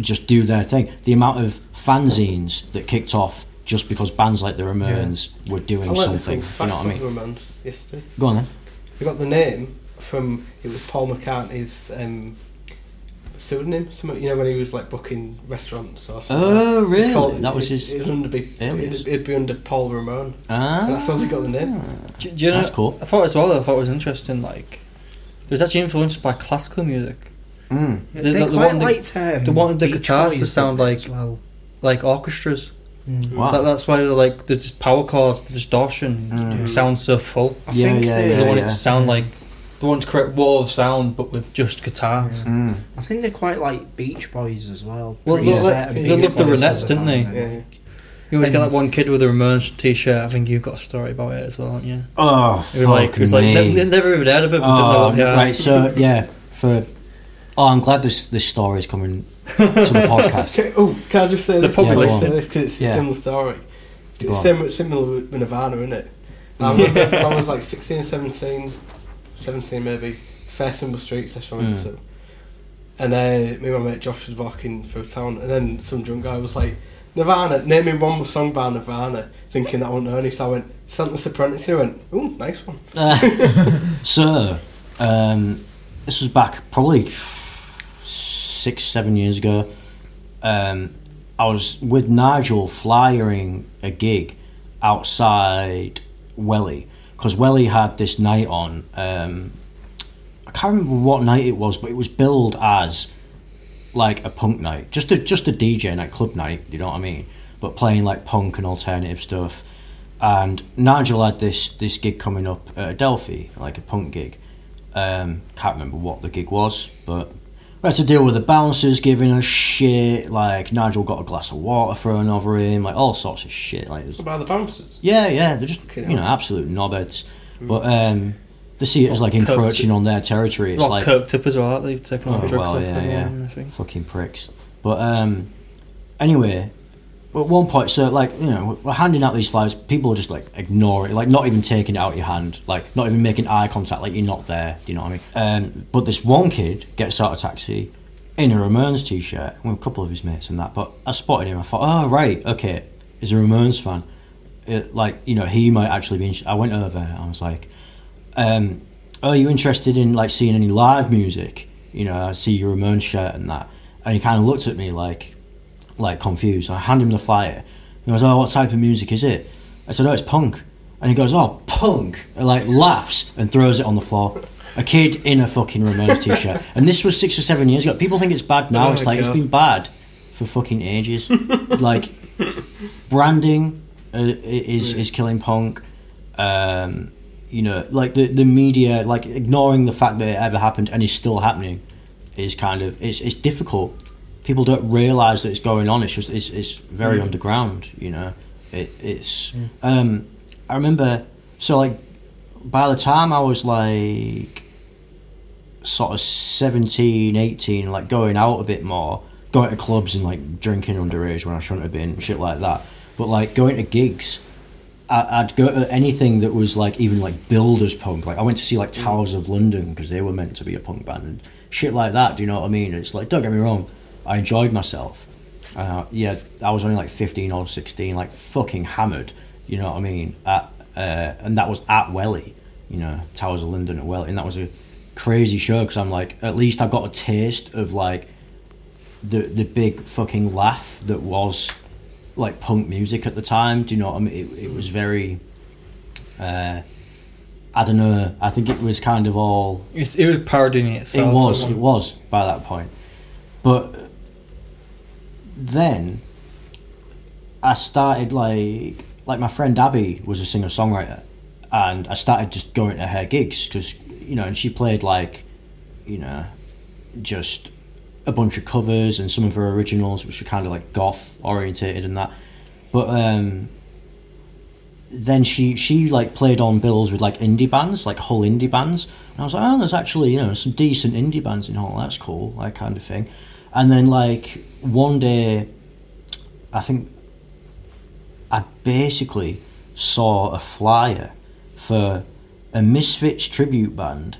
just do their thing, the amount of fanzines that kicked off just because bands like the Ramones were doing I something. cool You know what I mean? the Ramones yesterday. Go on then. They got the name from it was Paul McCartney's um, pseudonym. Something you know when he was like booking restaurants or something. Oh, He really? called That was it, his It was under be, alias. it'd, it'd be under Paul Ramone. Ah, And that's how they got the name. Do, do you know? That's cool. I thought as well. I thought it was interesting. Like, it was actually influenced by classical music, Mm. They- they they quite wanted the- liked um, they wanted the guitars to sound like- well. like orchestras. Mm. Wow. That, that's why they're like the just power chords, the distortion Mm. sounds so full. I Yeah, think yeah, they, Because they want yeah. it to sound like they want to create wall of sound, but with just guitars. Yeah. Mm. I think they're quite like Beach Boys as well. Well, Pretty they- set they loved the Boys Ronettes, didn't they? band, Yeah. You always get that one kid with a Ramones t-shirt. I think you've got a story about it as well, haven't you? Oh, It was like, it was like me. never, never even heard of it. but didn't know Oh, what they are. right. So yeah, for oh, I'm glad this this story is coming to the podcast. Okay, oh, can I just say The this? pub Can I just list. say this because it's Yeah. a similar story. Go It's similar, similar with Nirvana, isn't it? I remember I was like 16, 17, 17 maybe, first Humber Street session I went Mm. to. And uh, me and my mate Josh was walking through town, and then some drunk guy was like, Nirvana, name me one song by Nirvana, thinking that I wouldn't know any. So I went, Santa's Apprentice, he went, ooh, nice one. so, um, this was back probably six, seven years ago. Um, I was with Nigel flyering a gig outside Welly because Welly had this night on. Um, I can't remember what night it was, but it was billed as like a punk night, just a just a DJ night, club night. You know what I mean? But playing like punk and alternative stuff. And Nigel had this this gig coming up at Adelphi, like a punk gig. Um, can't remember what the gig was, but we had to deal with the bouncers giving us shit. Like Nigel got a glass of water thrown over him, like all sorts of shit. Like was about the bouncers? yeah, yeah, they're just Okay, you know absolute knobheads. But um, they see it as like encroaching on their territory. It's like coked up as well. They've taken all the Oh, drugs well, off yeah, yeah. Fucking pricks. But um, anyway, at one point, so like you know, we're handing out these flyers. People are just like ignore it, like not even taking it out of your hand, like not even making eye contact, like you're not there. Do you know what I mean? Um, but this one kid gets out of taxi in a Ramones t-shirt with a couple of his mates and that. But I spotted him. I thought, oh right, okay, he's a Ramones fan. It, like you know, he might actually be. I went over. I was like, um, "Are you interested in like seeing any live music?" You know, I see your Ramones shirt and that, and he kind of looked at me like, like confused. I hand him the flyer. He goes, "Oh, what type of music is it?" I said, "Oh, it's punk." And he goes, "Oh, punk!" And like laughs and throws it on the floor. A kid in a fucking Ramones t-shirt, and this was six or seven years ago. People think it's bad now. Oh it's like God. it's been bad for fucking ages. like branding uh, is is killing punk. Um, you know, like the the media, like ignoring the fact that it ever happened and is still happening, is kind of it's it's difficult. People don't realize that it's going on. It's just it's it's very mm. underground. You know, it it's. Mm. Um, I remember so like by the time I was like sort of 17, 18, like going out a bit more, going to clubs and like drinking underage when I shouldn't have been, shit like that. But like going to gigs, I, I'd go to anything that was like even like builders punk. Like I went to see like mm. Towers of London because they were meant to be a punk band and shit like that. Do you know what I mean? It's like don't get me wrong, I enjoyed myself. Uh, yeah, I was only like fifteen or sixteen, like fucking hammered. You know what I mean? At uh, and that was at Welly, you know, Towers of London at Welly, and that was a crazy show because I'm like, at least I got a taste of like the the big fucking laugh that was like punk music at the time. Do you know what I mean? It, it was very. Uh, I don't know. I think it was kind of all It's, it was parodying itself. it was. It was by that point, but then I started like like my friend Abby was a singer songwriter, and I started just going to her gigs because you know, and she played like you know just a bunch of covers and some of her originals, which were kind of like goth orientated and that. But um, then she she like played on bills with like indie bands, like whole indie bands, and I was like, oh, there's actually you know some decent indie bands in Hull. That's cool, that kind of thing. And then like one day, I think I basically saw a flyer for a Misfits tribute band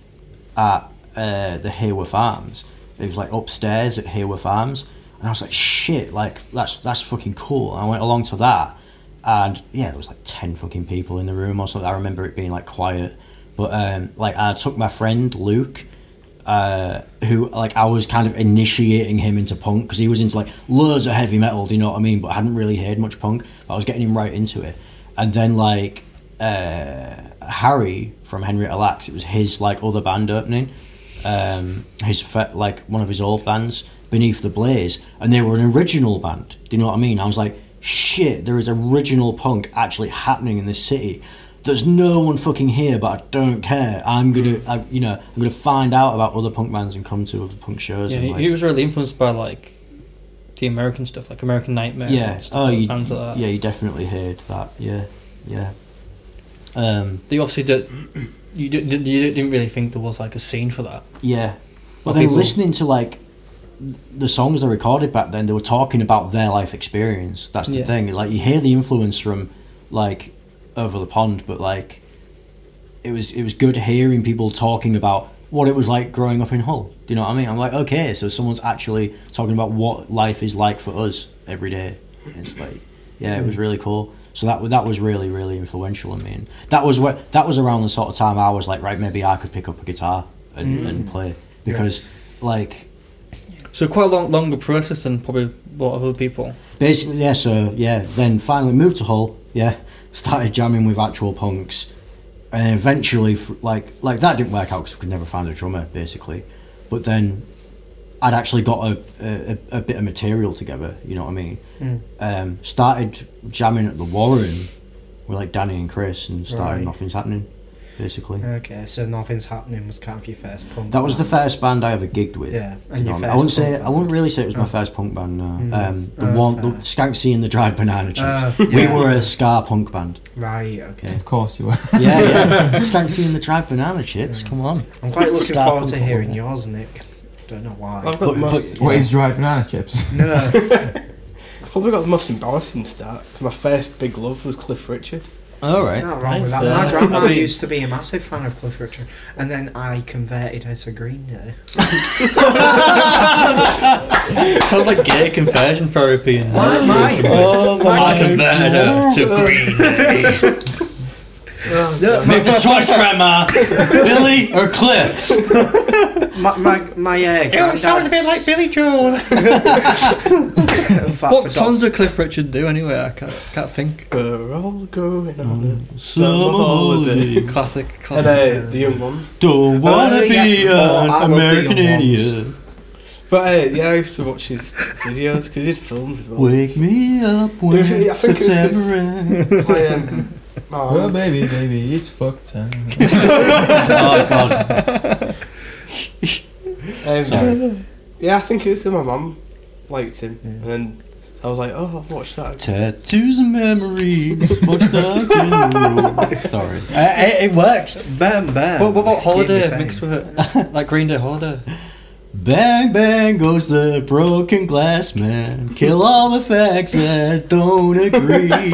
at uh, the Haworth Arms. It was like upstairs at Haworth Arms, and I was like, "Shit! Like that's that's fucking cool." And I went along to that, and yeah, there was like ten fucking people in the room or something. I remember it being like quiet, but um, like I took my friend Luke, uh, who like I was kind of initiating him into punk because he was into like loads of heavy metal. Do you know what I mean? But I hadn't really heard much punk. But I was getting him right into it, and then like uh, Harry from Henrietta Lacks, it was his like other band opening, um, his like one of his old bands, Beneath the Blaze, and they were an original band. Do you know what I mean? I was like, shit, there is original punk actually happening in this city. There's no one fucking here, but I don't care. I'm gonna, I, you know, I'm gonna find out about other punk bands and come to other punk shows. Yeah, and, he, like, he was really influenced by like the American stuff, like American Nightmare. yeah. and stuff Oh, like you, like that. yeah, you definitely heard that. Yeah, yeah. Um, They obviously did. You, did, you didn't really think there was like a scene for that. Yeah. Well, then people- listening to like the songs they recorded back then, they were talking about their life experience. That's the Yeah. thing. Like you hear the influence from like over the pond, but like it was it was good hearing people talking about what it was like growing up in Hull. Do you know what I mean? I'm like, okay, so someone's actually talking about what life is like for us every day. It's like, yeah, it was really cool. So that that was really really influential in me. And that was what that was around the sort of time I was like, right, maybe I could pick up a guitar and, mm. and play because like So quite a long, longer process than probably a lot of other people. Basically, yeah. So yeah, then finally moved to Hull. Yeah, started jamming with actual punks, and eventually, like like that didn't work out because we could never find a drummer, basically. But then, I'd actually got a, a, a bit of material together. You know what I mean? Mm. Um, started jamming at the Warren with like Danny and Chris, and started Right. nothing's happening. Basically, Okay, so nothing's happening was kind of your first punk. that was the first band I ever gigged with. Yeah, You and know, your first I wouldn't say punk I wouldn't really say it was my Oh. first punk band. No, Mm. um, the Oh, one, the fair. Skanksy and the Dried Banana Chips. Uh, We were a ska punk band. Right, okay. Of course you were. Yeah, yeah. Skanksy and the Dried Banana Chips. Yeah. Come on. I'm quite looking Ska forward to hearing band. yours, Nick. Don't know why. I've got But- the most, but- What Yeah. is dried banana chips? No. Probably got the most embarrassing start because my first big love was Cliff Richard. All right. Not wrong with Thanks, that. uh, My grandma I mean- used to be a massive fan of Cliff Richard, and then I converted her to Green Day. Sounds like gay conversion therapy. And My, my, oh, my- I converted her to Green Day. Make the choice, Grandma. Billy or Cliff. my, my, my uh, granddad's- Billy Joel. in fact, for What songs does Cliff Richard do anyway? I can't, can't think. We're all going on a Summer summer holiday. Classic, And classic. uh, the young ones. Don't wanna Oh, yeah. be Oh, I an love the American young ones. idiot. But uh, yeah, I used to watch his videos because he did films as well. Wake me up when was- I think it was September ends. My, um, my oh mum- baby, baby, it's fuck time. oh god. um, Sorry. Yeah, I think it was 'cause my mum liked him, and then I was like, oh, I've watched that. Tattoos and memories. Fuck stuck in the room. Sorry. Uh, it, it works. Bam, bam. What, what about Holiday mixed with it? like Green Day Holiday. Bang bang goes the broken glass man. Kill all the facts that don't agree.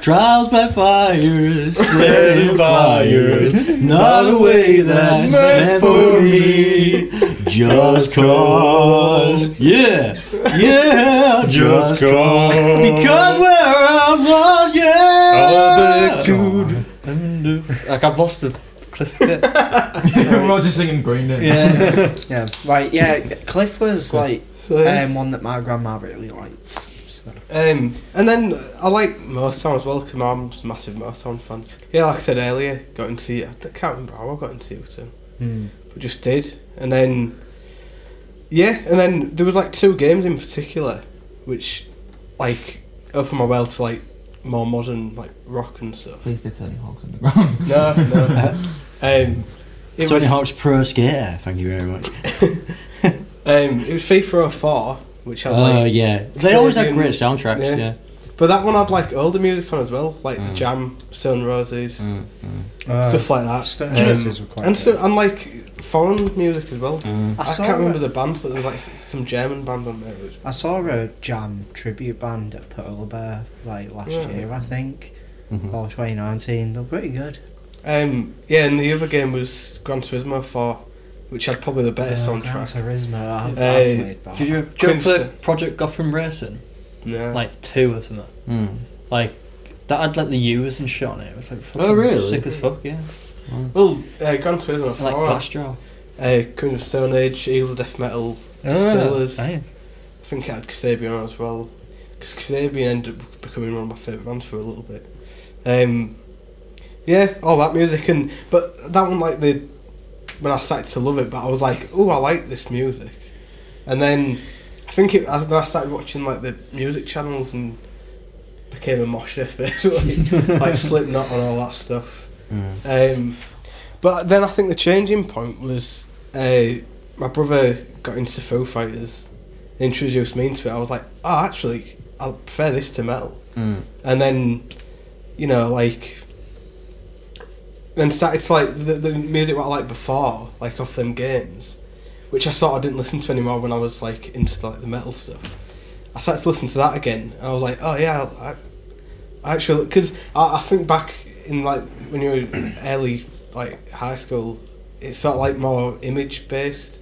Trials by fires, setting fires. Not a way that's meant for me. Just cause. Yeah, yeah, just cause. Because we're outlaws, yeah. Like I've lost the Cliff bit. We're all just singing Green Day. yeah. Yeah, right. Yeah, Cliff was like So, um, one that my grandma really liked. So. Um, and then I like Motown as well because my mum's a massive Motown fan. Yeah, like I said earlier, got into I can't remember how I got into it, so, but just did. And then, yeah, and then there was like two games in particular, which like opened my world to like more modern like rock and stuff. Please did Tony Hawk's Underground. No, no. um, it Tony was Hawk's Pro Skater, thank you very much. um, it was FIFA 04, which had Oh, like yeah. They always had Kasabian- great soundtracks, yeah. yeah. But that one had like older music on as well, like Mm. the Jam, Stone Roses, Mm, mm, Uh, stuff like that. Stone Um, Roses were quite and so good. and like foreign music as well. mm. I I, saw can't remember it. the band, but there was like s- some German band on there. It was- I saw a Jam tribute band at Polar Bear like last Yeah. year, I think, Mhm. or 2019. They're pretty good. Um, yeah, and the other game was Gran Turismo 4, which had probably the better Uh, Gran soundtrack. Turismo. I've, I've Uh, that. Did you, did you ever play Project Gotham Racing? Yeah. Like two of them. Mm. Like that had like the U's and shit on it. It was like fucking Oh, really? sick as fuck. Yeah. well, uh, Gran Turismo 4, Like Glassjaw. uh, Queen of Stone Age, Eagles of Death Metal, Distillers. Aye. I think it had Kasabian on as well. Because Kasabian ended up becoming one of my favourite bands for a little bit. Um, yeah, all that music and but that one like the when I started to love it, but I was like, oh, I like this music, and then I think it as I started watching like the music channels and became a mosher basically, like Slipknot and all that stuff. Mm. Um, but then I think the changing point was uh, my brother got into Foo Fighters, introduced me into it. I was like, oh, actually, I prefer this to metal. Mm. And then, you know, like, then started to like the, the music what I liked before, like off them games, which I sort of didn't listen to anymore when I was like into like the metal stuff. I started to listen to that again, and I was like, oh yeah, I, I actually because I, I think back in like when you were early like high school, it's sort of like more image based.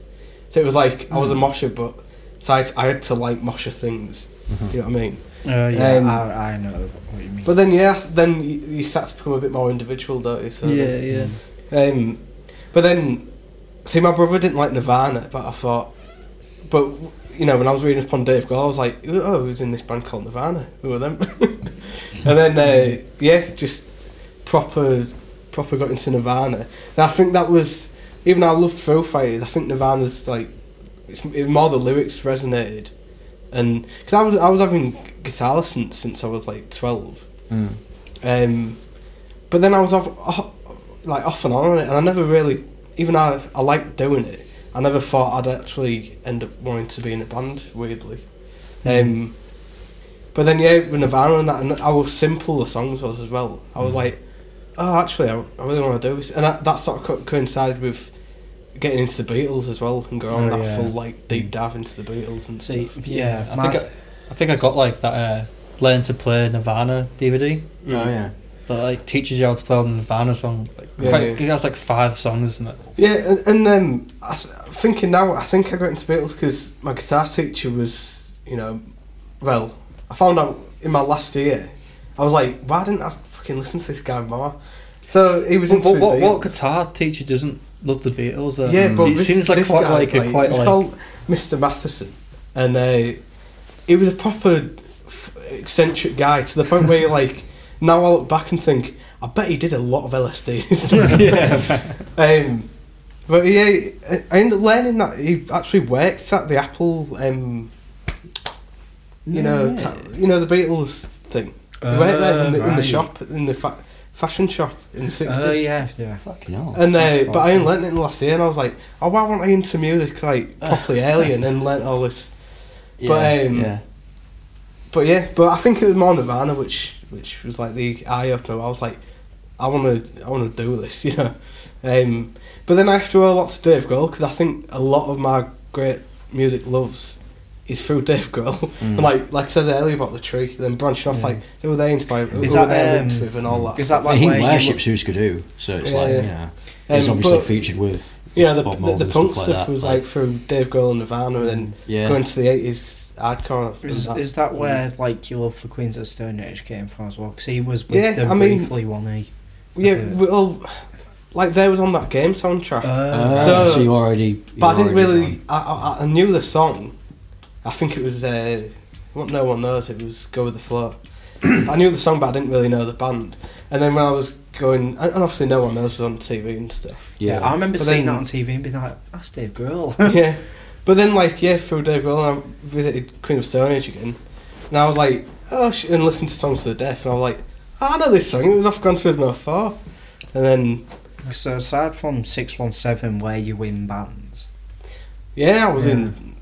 So it was like I was a hmm. mosher, but so I, I had to like mosher things. Mm-hmm. You know what I mean? Uh, yeah, Um, I, I know what you mean. But then yeah, then you, you start to become a bit more individual, don't you? So yeah. Um, but then, see, my brother didn't like Nirvana, but I thought, but you know, when I was reading upon Dave Grohl, I was like, oh, who's in this band called Nirvana? Who are them? and then, uh, yeah, just proper, proper got into Nirvana. And I think that was, even though I loved Foo Fighters, I think Nirvana's like, it's it, more the lyrics resonated, and because I was I was having guitar lessons since I was like twelve. Mm. Um, but then I was off, off, like off and on on it, and I never really, even though I, I liked doing it, I never thought I'd actually end up wanting to be in a band. Weirdly, um, but then yeah, with Nirvana and that, and how simple the songs was as well. I was like, oh, actually, I, I really want to do this, and that, that sort of co- coincided with getting into the Beatles as well and going on Oh, that yeah. full like deep dive into the Beatles and See, stuff. yeah, I think I, I think I got like that uh, learn to play Nirvana DVD Oh yeah. that like teaches you how to play the Nirvana song. Like, Yeah, quite, yeah. It has like five songs in it. Yeah, and, and um, I th- thinking now, I think I got into Beatles because my guitar teacher was, you know, well, I found out in my last year, I was like, why didn't I fucking listen to this guy more? So he was into what, what, Beatles. what guitar teacher doesn't love the Beatles? Uh, Yeah, but it this, seems like quite guy, like a quite like called Mr. Matheson, and uh, he was a proper f- eccentric guy to the point where you like now I look back and think I bet he did a lot of LSD. in his time. yeah. Um, but yeah, I- I ended up learning that he actually worked at the Apple, um, you know, Yeah. ta- you know the Beatles thing. He worked there in the, in the shop, in the fa- fashion shop in the sixties. Oh yeah, yeah. Fucking hell. And uh, That's but I only awesome. learnt it in the last year, and I was like, oh, why weren't I into music like properly early, and then learnt all this. But, um, yeah. But yeah, but I think it was more Nirvana, which which was like the eye opener. I was like, I want to, I want to do this, you know. Um, but then I have to owe a lot to Dave Grohl because I think a lot of my great music loves is through Dave Grohl. Mm. And like like I said earlier about the tree, then branching off Yeah. like who were they inspired, who Is were that, they linked um, with, and all that. is that like he where you worships Hüsker Dü, so it's Yeah, like yeah. yeah. He's Um, obviously but- featured with you know the the, the punk stuff stuff, like that, was like- like through Dave Grohl and Nirvana, and then yeah. going to the eighties hardcore. Is, that. is that where like your love for Queens of the Stone Age came from as well? Because he was with Yeah, them I mean- briefly, wasn't he? yeah, uh, we all like they was on that game soundtrack. Ah, So- so, you already. you But I didn't really. I, I, I knew the song. I think it was. Uh, what no one knows. It was "Go with the Flow." I knew the song, but I didn't really know the band. And then when I was going, and obviously no one knows it was on TV and stuff. Yeah, Yeah. I remember But seeing then- that on TV and being like, "That's Dave Grohl." yeah, but then like yeah, through Dave Grohl, I visited Queen of Stone Age again, and I was like, oh, sh-, and listened to songs for the deaf, and I was like, oh, I know this song. It was off Gran Turismo Four, and then so aside from Six One Seven, where you win bands, Yeah, I was Yeah. in.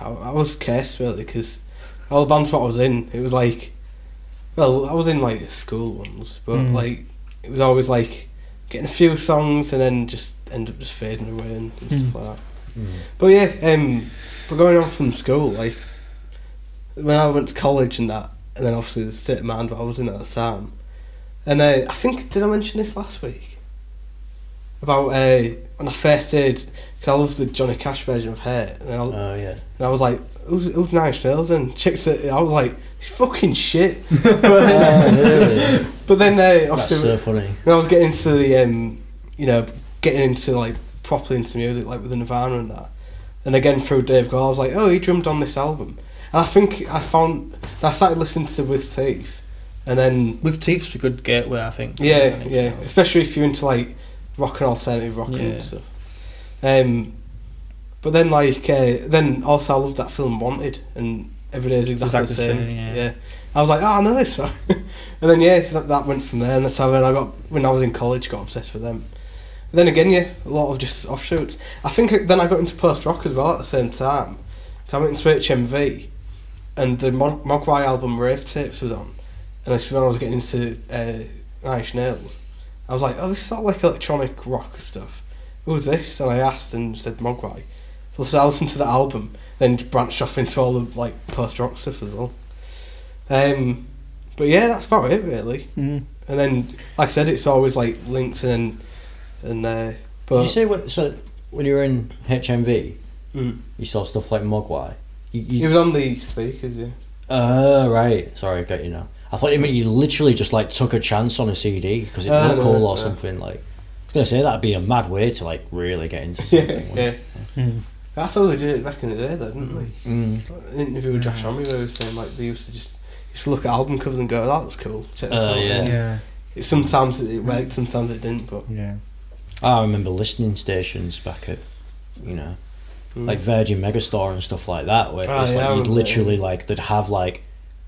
I, I was cursed really because all the bands what I was in, it was like, well, I was in like school ones, but Mm. like it was always like getting a few songs and then just end up just fading away and, and stuff like that. But yeah, um, but going on from school, like when I went to college and that, and then obviously the state of mind what I was in at the time, and uh, I think did I mention this last week about uh, when I first did because I love the Johnny Cash version of Hurt, and, then I, Oh yeah. and I was like, who's, who's Nine Nails? And chicks, that I was like, fucking shit. but, Oh, really? but then uh, That's obviously so funny. when I was getting into the, um, you know, getting into like properly into music, like with the Nirvana and that, and again through Dave Grohl, I was like, oh, he drummed on this album. And I think I found I started listening to With Teeth, and then With Teeth's a good gateway, I think. yeah, yeah, especially if you're into like rock and alternative rock Yeah. and stuff. Um, but then like uh, then also I loved that film Wanted, and every day is exactly, exactly the same. same, yeah. I was like, oh, I know this and then yeah, so that, that went from there, and that's how then I got when I was in college, got obsessed with them. And then again, yeah, a lot of just offshoots. I think then I got into post rock as well at the same time. So I went into HMV, and the Mog- Mogwai album Rave Tapes was on, and that's when I was getting into uh, Inch Nails. I was like, oh, this is sort of like electronic rock stuff. Who's this? And I asked and said Mogwai. So, so I listened to the album, then branched off into all the like post rock stuff as well. Um, but yeah, that's about it really. mm. And then, like I said, it's always like links and And uh, Did you say what? So when you were in HMV, Mm. you saw stuff like Mogwai. You, he you, was on the speakers, yeah. uh, right. Sorry, I get you now. I thought you meant you literally just like took a chance on a CD because it Uh, looked no, cool or no. something. Like I was gonna say that'd be a mad way to like really get into something. wouldn't yeah. Mm. That's how they did it back in the day, though, didn't they? Mm. An interview with Josh Homme where he was saying like they used to just used to look at album covers and go, "That was cool." Check this Uh, out. yeah. Yeah. It, sometimes it worked, sometimes it didn't. But Yeah. I remember listening stations back at, you know, mm. like Virgin Megastore and stuff like that, where Ah, it's yeah, I like you'd remember, literally like they'd have like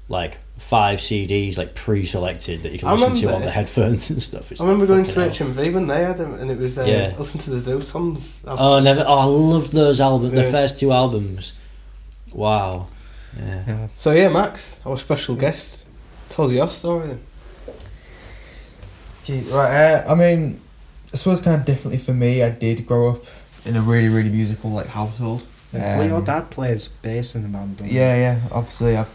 like five CDs like pre-selected that you can I listen to on the headphones and stuff. It's I remember going to fucking hell. HMV when they had them, and it was uh, Yeah. listen to the Zutons. Oh, never! Oh, I loved those albums. The first two albums. Wow. Yeah. Yeah. So yeah, Max, our special guest, tells your story. Then. Gee, right, uh, I mean, I suppose kind of differently for me. I did grow up in a really, really musical like household. well, your Um, dad plays bass in the band. Yeah, yeah. Obviously, I've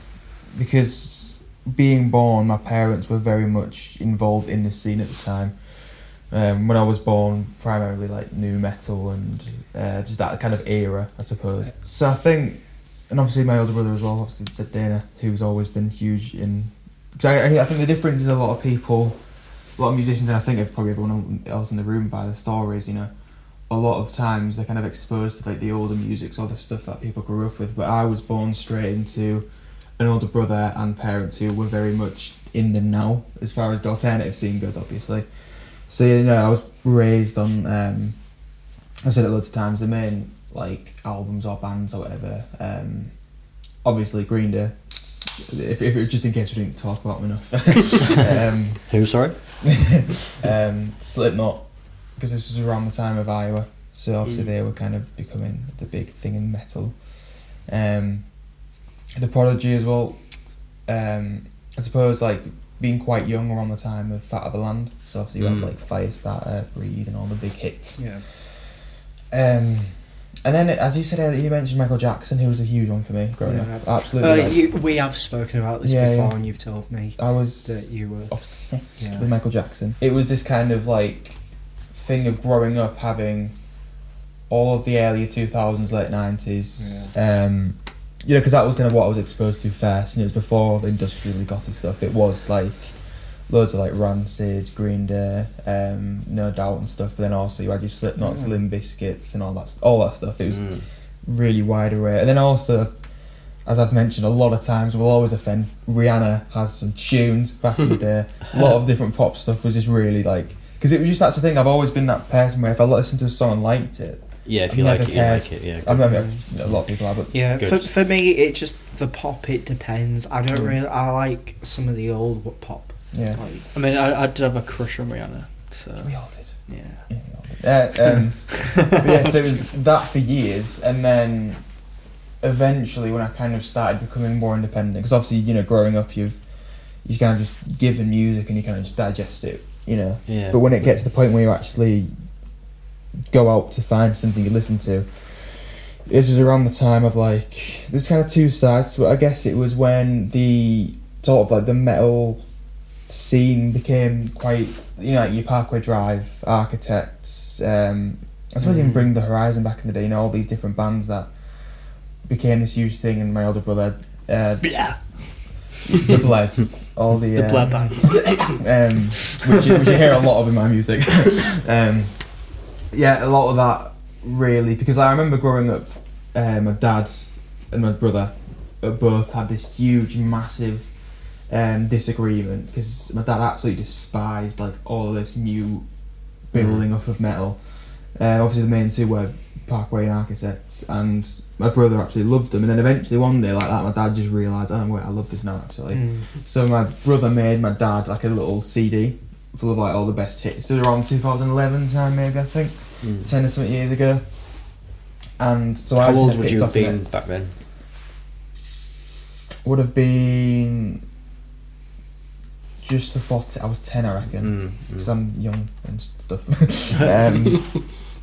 because being born, my parents were very much involved in the scene at the time. Um, when I was born, primarily like new metal and uh, just that kind of era, I suppose. So I think, and obviously my older brother as well. Obviously, said Dana, who's always been huge in. So I, I think the difference is a lot of people, a lot of musicians, and I think of probably everyone else in the room by the stories. You know, a lot of times they're kind of exposed to like the older music, or the stuff that people grew up with. But I was born straight into an older brother and parents who were very much in the now as far as the alternative scene goes, obviously. So you know, I was raised on. Um, I've said it loads of times. The main like albums or bands or whatever. Um, obviously, Green Day. If, if just in case we didn't talk about them enough. um, Who? Sorry. um, Slipknot, because this was around the time of Iowa, so obviously Mm. they were kind of becoming the big thing in metal. Um, the Prodigy as well. Um, I suppose like being quite young around the time of Fat of the Land, so obviously you had Mm. like Firestarter, Breathe, and all the big hits. Yeah. Um, and then, as you said earlier, you mentioned Michael Jackson, who was a huge one for me growing Yeah. up. Absolutely, Uh, like, you, we have spoken about this Yeah, before, yeah. and you've told me I was that you were. obsessed Yeah. with Michael Jackson. It was this kind of like thing of growing up having all of the earlier 2000s, late 90s. Um, you know, because that was kind of what I was exposed to first. You know, it was before the industrially gothic stuff. It was like loads of like Rancid, Green Day, um, No Doubt and stuff. But then also you had your Slipknots, Yeah. Limp Bizkits and all that, all that stuff. It was Mm. really wide array. And then also, as I've mentioned a lot of times, we'll always offend. Rihanna has some tunes back in the day. A lot of different pop stuff was just really like because it was just that's the thing. I've always been that person where if I listened to a song and liked it, Yeah, if I've you like never it, you cared. like it. Yeah. I mean, a lot of people are, but Yeah, Good. for, for me, it just the pop. It depends. I don't Mm. really. I like some of the old w- pop. yeah, Like, I mean, I, I did have a crush on Rihanna, so we all did. yeah. Yeah, did. Uh, um, yeah, so it was that for years, and then eventually when I kind of started becoming more independent, because obviously you know growing up you've you kind of just given music and you kind of just digest it, you know. Yeah. But when it gets to the point where you actually go out to find something to listen to, this was around the time of like there's kind of two sides to it. I guess it was when the sort of like the metal scene became quite you know like your Parkway Drive, Architects, um, I suppose even Mm. Bring the Horizon back in the day. You know all these different bands that became this huge thing, and my older brother. Uh, Yeah. the Blez, all the The um, Bled Band. um, which, you, which you hear a lot of in my music. um, yeah, a lot of that really because I remember growing up, uh, my dad and my brother both had this huge, massive um, disagreement because my dad absolutely despised like all of this new building up of metal. Uh, obviously, the main two were Parkway and Architects, and my brother absolutely loved them. And then eventually, one day like that, my dad just realised, oh wait, I love this now actually. mm. So my brother made my dad like a little CD full of like all the best hits. It was around 2011 time maybe I think, Mm. ten or something years ago. And so How just old would you have been back then? Would have been just before t- I was ten, I reckon. Mm. Mm. I'm young and stuff. um,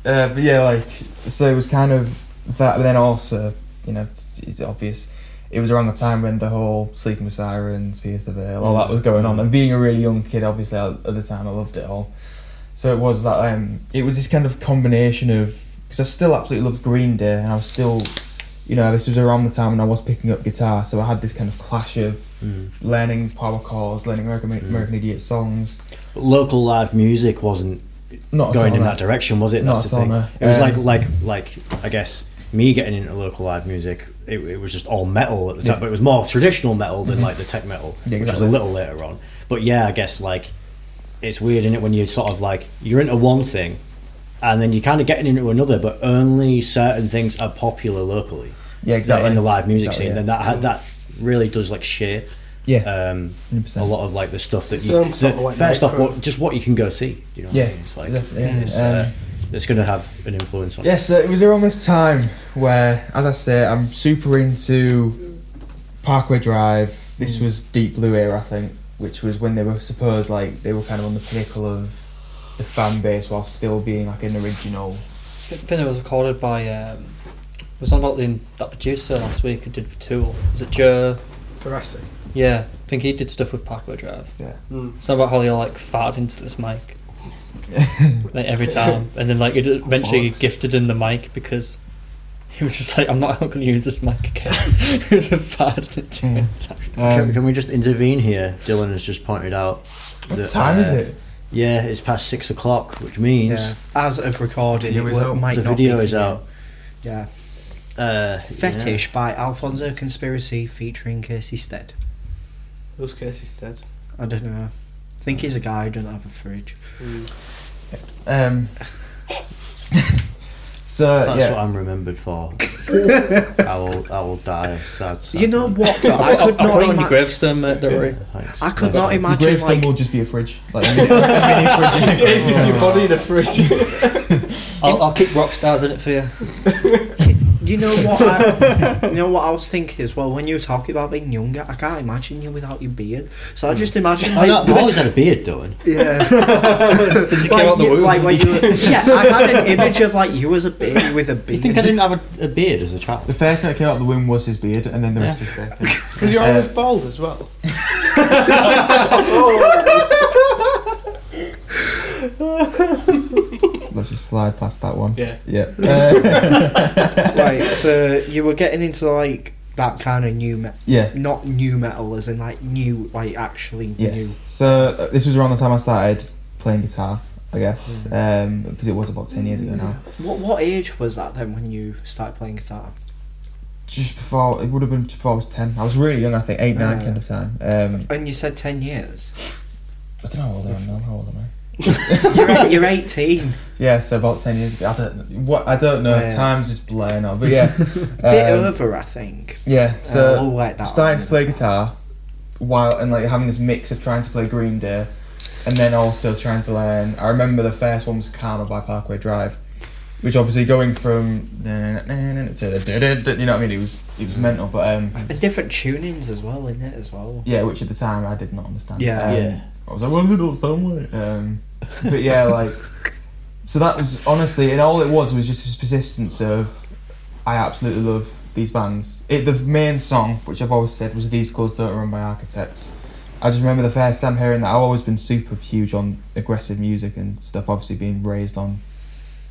uh, but yeah, like so it was kind of that. But then also, you know, it's, it's obvious. It was around the time when the whole Sleeping with Sirens, Pierce the Veil, all that was going on. And being a really young kid, obviously at the time, I loved it all. So it was that um, it was this kind of combination of because I still absolutely loved Green Day, and I was still, you know, this was around the time when I was picking up guitar, so I had this kind of clash of Mm. learning power chords, learning American, American Idiot songs. But local live music wasn't Not going in no. that direction, was it? Not That's the at all, thing. no. It was Um, like like like I guess me getting into local live music. It, it was just all metal at the time, Yeah. but it was more traditional metal than Mhm. like the tech metal, Yeah, which was a little later on. But yeah, I guess like it's weird, is it, when you're sort of like you're into one thing, and then you're kind of getting into another, but only certain things are popular locally. Yeah, exactly. in the live music Exactly, scene, yeah. then that that really does like shape Yeah, um, a lot of like the stuff that It you. sounds sort the- of like first off, what, just what you can go see. You know, what I Yeah, mean? it's like yeah. it's, Um, it's going to have an influence on. Yes, so it was around this time where, as I say, I'm super into Parkway Drive. This was Deep Blue era, I think, which was when they were supposed like they were kind of on the pinnacle of the fan base while still being like an original. I think it was recorded by. Um, it was on about the, that producer last week who did Tool. Was it Joe? Barresi. Yeah, I think he did stuff with Parkway Drive. Yeah. Mm. It's not about how they all like farted into this mic like every time, and then like it eventually Bollocks. gifted him the mic because he was just like, I'm not going to use this mic again. he was farted into Mm. it. Can, Um, can we just intervene here? Dylan has just pointed out. what that, time is uh, it? Yeah, it's past six o'clock, which means Yeah, as of recording, Video it is wo- might the not video for is out. Yeah, Uh, Fetish by Alfonso Conspiracy featuring Casey Stead. Those cases Stead? I don't know. I think he's a guy who doesn't have a fridge. Mm. Um. so That's yeah, what I'm remembered for. I will, I will die of sad. You know what? Though? I I could I'll not put it on ima- your gravestone, mate. Don't worry. Thanks. I could Nice not one. the imagine gravestone like will just be a fridge, like a mini, a mini fridge. in It's just your body in a fridge. I'll, I'll keep rock stars in it for you. You know what? I, you know what I was thinking as well. When you were talking about being younger, I can't imagine you without your beard. So I just imagine I like, know, I've always had a beard, Dylan. yeah, Since you came like, out the you- womb. like when you, were, yeah, I had an image of like you as a baby with a beard. You think I didn't have a, a beard as a child? The first thing that came out of the womb was his beard, and then the rest was fake. Because you're Uh, always bald as well. Let's just slide past that one. Yeah. Yeah. Uh, right, so you were getting into like that kind of new metal, yeah. not new metal, as in like new, like actually Yes. So uh, this was around the time I started playing guitar, I guess, um, because it was about ten years ago now. What what age was that then when you started playing guitar? Just before it would have been before I was ten. I was really young, I think, eight, nine Ah. kind of time. Um, And you said ten years. I don't know how old I am now. How old am I? You're eight, you're eighteen. Yeah, so about ten years ago. I don't what I don't know. Yeah. Time's just blurring out, but yeah. Bit um, over, I think. Yeah. Uh, So we'll that starting to play guitar while and like having this mix of trying to play Green Day and then also trying to learn I remember the first one was Karma by Parkway Drive which obviously going from to you know what I mean it was it was mental but um And different tunings as well in it as well. yeah which at the time I did not understand Yeah. Um, Yeah. I was like what did it all sound like um but yeah like so that was honestly and all it was was just this persistence of I absolutely love these bands. It, the main song, which I've always said, was "These Colours Don't Run by Architects." I just remember the first time hearing that. I've always been super huge on aggressive music and stuff. Obviously, being raised on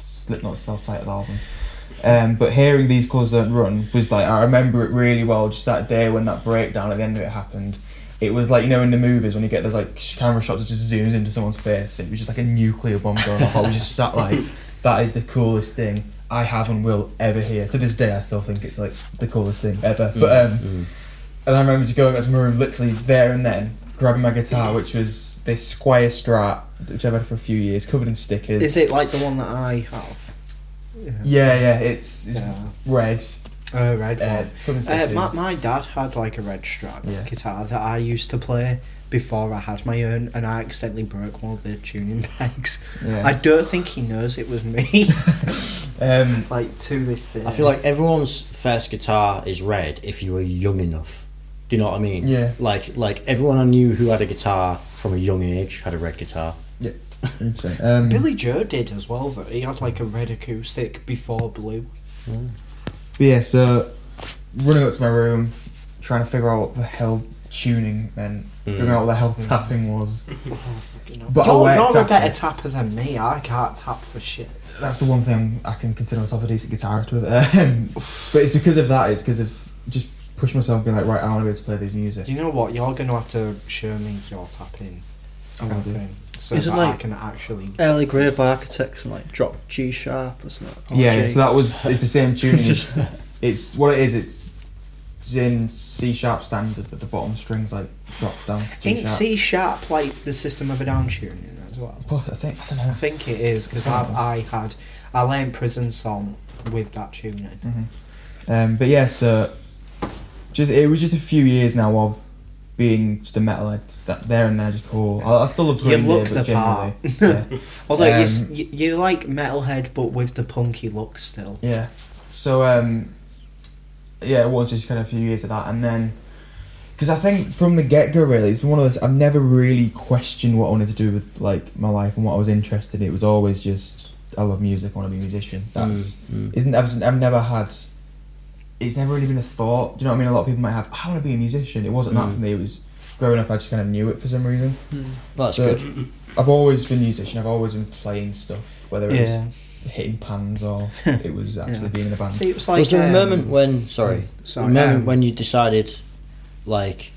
Slipknot's self-titled album. Um, but hearing "These Colours Don't Run" was like I remember it really well. Just that day when that breakdown at the end of it happened. It was like you know in the movies when you get those like camera shots that just zooms into someone's face. It was just like a nuclear bomb going off. I was just sat like, that is the coolest thing I have and will ever hear. To this day, I still think it's like the coolest thing ever. But um, Mm. and I remember just going up to my room, literally there and then, grabbing my guitar, which was this Squier Strat, which I've had for a few years, covered in stickers. Is it like the one that I have? Yeah, yeah. It's it's Yeah. red. Oh, right. Uh, covered in Uh, stickers. my, my dad had like a red strap Yeah. guitar that I used to play before I had my own, and I accidentally broke one of the tuning pegs. yeah. I don't think he knows it was me. um, like to this day. I feel like everyone's first guitar is red if you were young enough. Do you know what I mean? yeah. Like like everyone I knew who had a guitar from a young age had a red guitar. 100%. Um, Billie Joe did as well. Though he had like a red acoustic before blue. But yeah, so running up to my room, trying to figure out what the hell tuning meant, Mm. figuring out what the hell tapping was. But I you're, worked you're a better tapper than me. I can't tap for shit. That's the one thing I can consider myself a decent guitarist with. Um, but it's because of that. It's because of just pushing myself, and being like, right, I want to be able to play this music. You know what? You're going to have to show me your tapping. I will do. thing, so Is it that like- I can actually. Early Grave by architects and like drop G sharp or something. or Yeah, G. so that was it's the same tuning. It's, it's what it is. It's it's in C sharp standard, but the bottom strings like drop down to G Ain't sharp. C sharp like the System of a Down tuning as well? But I think I don't know. I think it is because Something. I had I learned Prison Song with that tuning. hmm Um, but yeah, so just it was just a few years now of being just a metalhead. That there and there, just cool. I, I still love Green Day, but the generally, part. yeah. Although you, Um, you you like metalhead, but with the punky look still. Yeah. So um, yeah, it was just kind of a few years of that, and then because I think from the get go, really, it's been one of those. I've never really questioned what I wanted to do with like my life and what I was interested in. It was always just I love music. I want to be a musician. That's Mm, mm. isn't. I've, I've never had. It's never really been a thought. Do you know what I mean? A lot of people might have. I want to be a musician. It wasn't that Mm. for me. It was growing up. I just kind of knew it for some reason. That's So, good. I've always been a musician. I've always been playing stuff, whether it Yeah. was hitting pans or it was actually Yeah. being in a band. See, it was like. was there a um, moment when sorry, Sorry. a moment um, when you decided, like,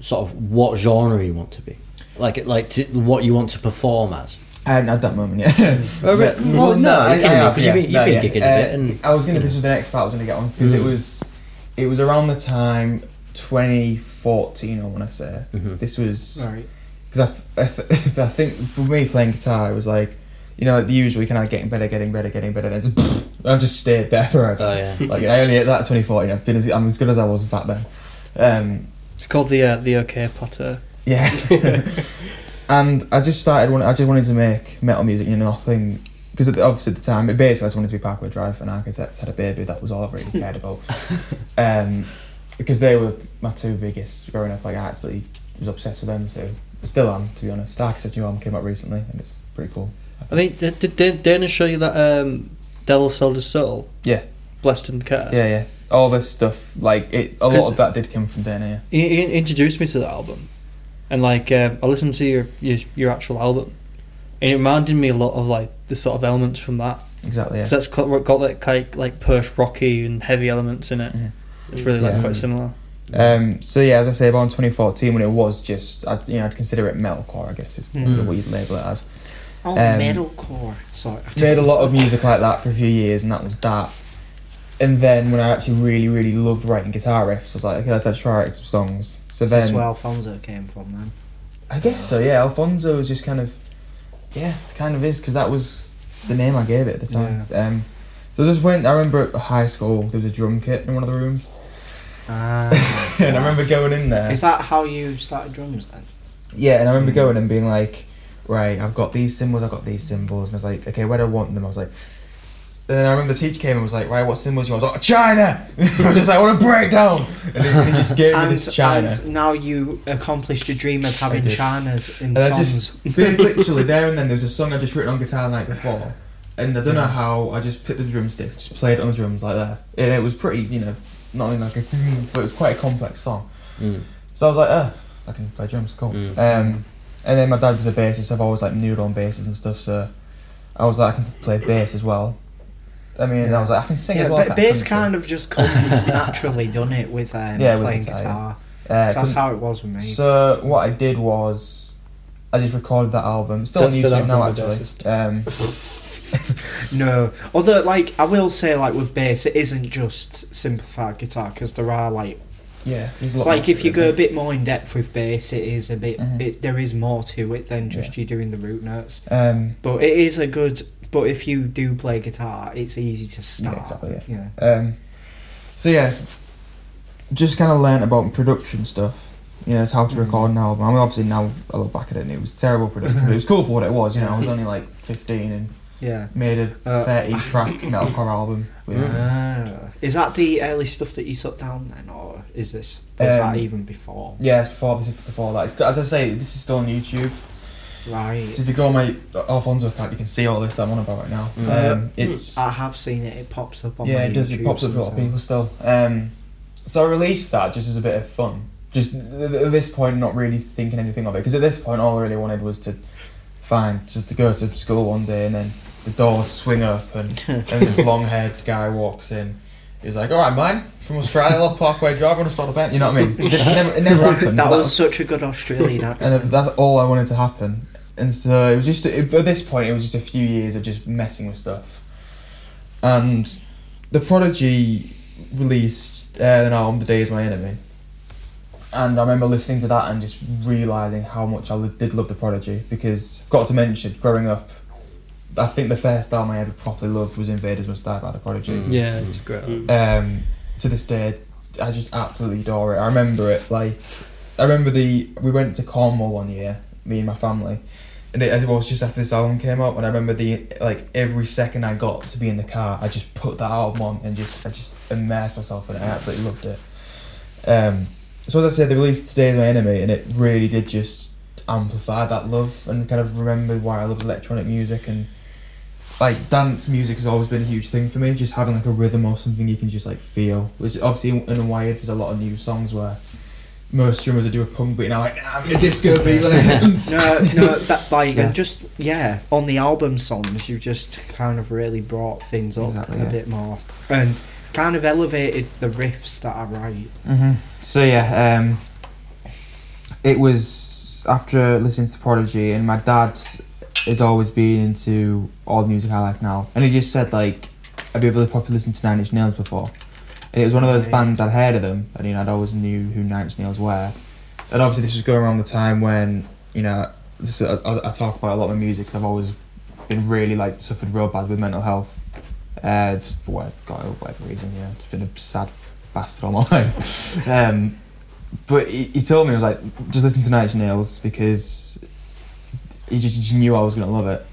sort of what genre you want to be, like like to, what you want to perform as? I hadn't that moment yet. Oh, re- Yeah. well, no, I- you can I be, have, 'cause yeah. you've been- you've been yeah. gigging a Uh, bit and- I was gonna. This was the next part I was gonna get on because it Mm. was, it was around the time 2014. I want to say Mhm. this was Right. because I, I, th- I think for me playing guitar it was like, you know, like the usual. You kind of getting better, getting better, getting better. Then just, I just stayed there forever. Oh yeah. like I only hit that 2014. I've been as I'm as good as I was back then. Um, It's called the uh, the OK Potter. Yeah. and I just started. I just wanted to make metal music. You know, nothing. Because obviously at the time, it basically I just wanted to be Parkway Drive and Architects had a baby. That was all I really cared about. Um, because they were my two biggest growing up. Like I actually was obsessed with them. So I still am, to be honest. Architects new album came out recently, and it's pretty cool. I mean, did, did did Dana show you that um, Devil Sold His Soul? Yeah. Blessed and Cursed. Yeah, yeah. All this stuff, like it. A lot of that did come from Dana. Yeah. He, he introduced me to the album, and like um, I listened to your, your your actual album, and it reminded me a lot of like the sort of elements from that. Exactly. Yeah. 'Cause that's got, got like kind like post rocky and heavy elements in it. Mhm. It's really like Yeah. quite similar. Um, so yeah, as I say, about 2014 when it was just, I'd, you know, I'd consider it metalcore. I guess is Mm. the way you'd label it as. Oh, Um, metalcore. Sorry. made a lot of music like that for a few years, and that was that. And then when I actually really, really loved writing guitar riffs, I was like, okay, let's try writing some songs. So Is this where Alfonso came from then? I guess so. Yeah, Alfonso was just kind of, yeah, it kind of is because that was the name I gave it at the time. Um, so I just went. I remember at high school there was a drum kit in one of the rooms, Ah. and I remember going in there. Is that how you started drums then? Yeah, and I remember Mm. going and being like, right, I've got these cymbals, I've got these cymbals, and I was like, okay, where do I want them? I was like, and I remember the teacher came and was like, right, what cymbals do you want? I was like, China! I was just like, I want to break! And he, he just gave me this China. and now you accomplished your dream of having. Chinas in And I songs. just, literally there and then, there was a song I just written on guitar the night before, and I don't know Mm. how, I just picked the drumsticks, just played it on the drums like that. And it was pretty, you know, not in like a, but it was quite a complex song. Mm. So I was like, oh, I can play drums, cool. Mm. Um, and then my dad was a bassist. So I've always like noodled on basses and stuff. So I was like, I can play bass as well. I mean, I was like, I can sing yeah, as well. but bass kind of just comes naturally, doesn't it, with um, Yeah, with playing guitar, guitar. Uh, So that's how it was with me. so what I did was, I just recorded that album. It's still Don't on YouTube now, actually. Um, No, although like I will say, like with bass, it isn't just simplified guitar because there are like yeah, like if you go a bit more in depth with bass, it is a bit. Mhm. It, there is more to it than just you doing the root notes. Um, But it is a good. But if you do play guitar, it's easy to start. Yeah, exactly, Yeah. um, so yeah, just kind of learnt about production stuff. You know, it's how to Mm. record an album. I mean, obviously now I look back at it and it was terrible production, but it was cool for what it was. You know, I was only like 15 and Yeah. made a Uh, 30 track metalcore album. Ah. Is that the early stuff that you took down then, or is this? Is Um, that even before? Yeah, it's before this is before that. It's, as I say, this is still on YouTube. Right. So if you go on my Alfonso account, you can see all this that I'm on about right now. Mm. Um, it's I have seen it. It pops up on. yeah, my it does. It pops up for a lot of people still. Um, so I released that just as a bit of fun. Just th- th- at this point, not really thinking anything of it, because at this point, all I really wanted was to find to, to go to school one day, and then the doors swing up, and, and this long-haired guy walks in. He's like, "All right, man, from Australia, love Parkway Drive. I Want to start a band?" You know what I mean? It never, it never happened. that but was such a good Australian and accent. if that's all I wanted to happen. And so it was just it, at this point, it was just a few years of just messing with stuff. And the Prodigy released uh, an album, "The Day Is My Enemy," and I remember listening to that and just realizing how much I did love the Prodigy because I've got to mention, growing up, I think the first album I ever properly loved was "Invaders Must Die" by the Prodigy Mm. Yeah, it's great. um, to this day, I just absolutely adore it. I remember it like I remember the we went to Cornwall one year, me and my family, and it, was just after this album came out, and I remember the like every second I got to be in the car, I just put that album on and just I just immersed myself in it. I absolutely loved it. Um, so as I said, they released "Today's My Enemy," and it really did just amplify that love and kind of remembered why I love electronic music and like dance music has always been a huge thing for me. Just having like a rhythm or something you can just like feel. Which obviously in, in Wired there's a lot of new songs where most drummers would do a punk beat and I'm like, nah, I'm a disco beat. like, no, no, that like Yeah. and just yeah, on the album songs, you just kind of really brought things up Exactly, a yeah. bit more and kind of elevated the riffs that I write. hmm So yeah, um, it was after listening to Prodigy, and my dad has always been into all the music I like now, and he just said like, "Have you ever probably listened to Nine Inch Nails before?" And it was one of those bands I'd heard of them, and you know I'd always knew who Inch Nails were, and obviously this was going around the time when you know this, I, I talk about a lot of music. music. 'cause I've always been really like suffered real bad with mental health, uh, for what- God, whatever reason. Yeah, it's been a sad bastard all my life. Um, but he, he told me, I was like, just listen to Inch Nails because he just, just knew I was going to love it.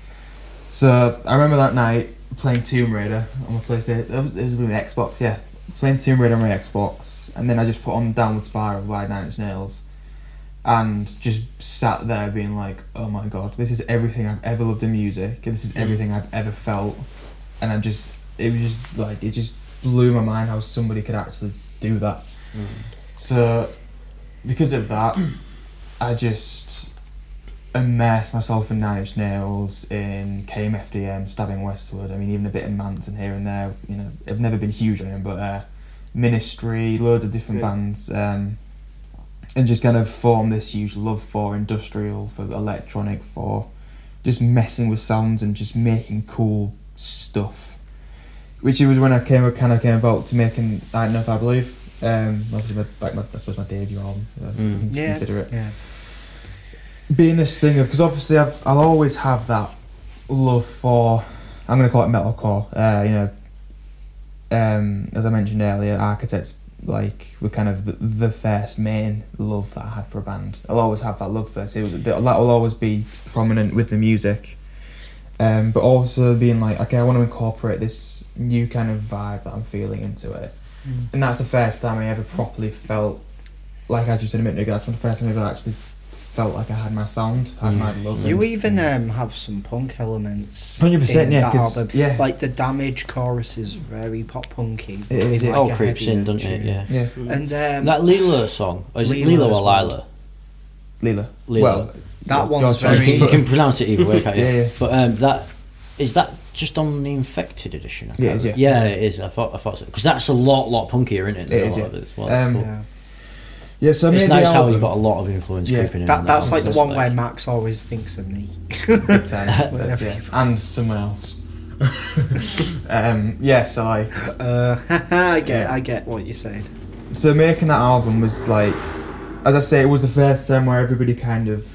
So I remember that night playing Tomb Raider on my PlayStation. It was, it was with my Xbox, yeah. Playing Tomb Raider on my Xbox, and then I just put on Downward Spiral by Nine Inch Nails, and just sat there being like, "Oh my god, this is everything I've ever loved in music. and This is everything I've ever felt." And I just, it was just like it just blew my mind how somebody could actually do that. Mm. So, because of that, I just immersed myself in Nine Inch Nails, in KMFDM, Stabbing Westward. I mean, even a bit of Manson here and there. You know, I've never been huge on him, but uh, Ministry, loads of different Yeah. bands, um, and just kind of formed this huge love for industrial, for electronic, for just messing with sounds and just making cool stuff. Which it was when I came, kind of came about to making I don't know if I believe. Um, obviously, my, like my, I suppose my debut album. Uh, Mm. Yeah. consider it Yeah. Being this thing of because obviously I've I'll always have that love for I'm gonna call it metalcore. Uh, you know, um, as I mentioned earlier, Architects like were kind of the, the first main love that I had for a band. I'll always have that love first. It was that will always be prominent with the music, um, but also being like okay, I want to incorporate this new kind of vibe that I'm feeling into it, and that's the first time I ever properly felt like as you said a minute ago. That's when the first time I ever actually felt like I had my sound, had Mm. my love. You even um, have some punk elements. Hundred percent, yeah, that 'cause- album. yeah, Like the damage chorus is very pop punky. It is, with yeah. like oh, a creeps in, doesn't it? Yeah. yeah, And um, That Lila song, or is it Lila Lila or well. Lila? Lila. Lila. Well, That one's God, very- you can pronounce it either way, can't you? Yeah, yeah. But um, that is that just on the infected edition. I Yeah, it can't is, remember. yeah. yeah, it is. I thought I thought so because that's a lot, lot punkier, isn't it? than It a is, lot yeah. it well. Um, It's cool. yeah. Yeah. So I It's made nice how album. you got a lot of influence Yeah, creeping in. That, on that's that like the one like- where Max always thinks of me. Big time. That's it. and someone else. um, yeah, so like, Uh, I get, Yeah. I get what you're saying. so making that album was like, as I say, it was the first time where everybody kind of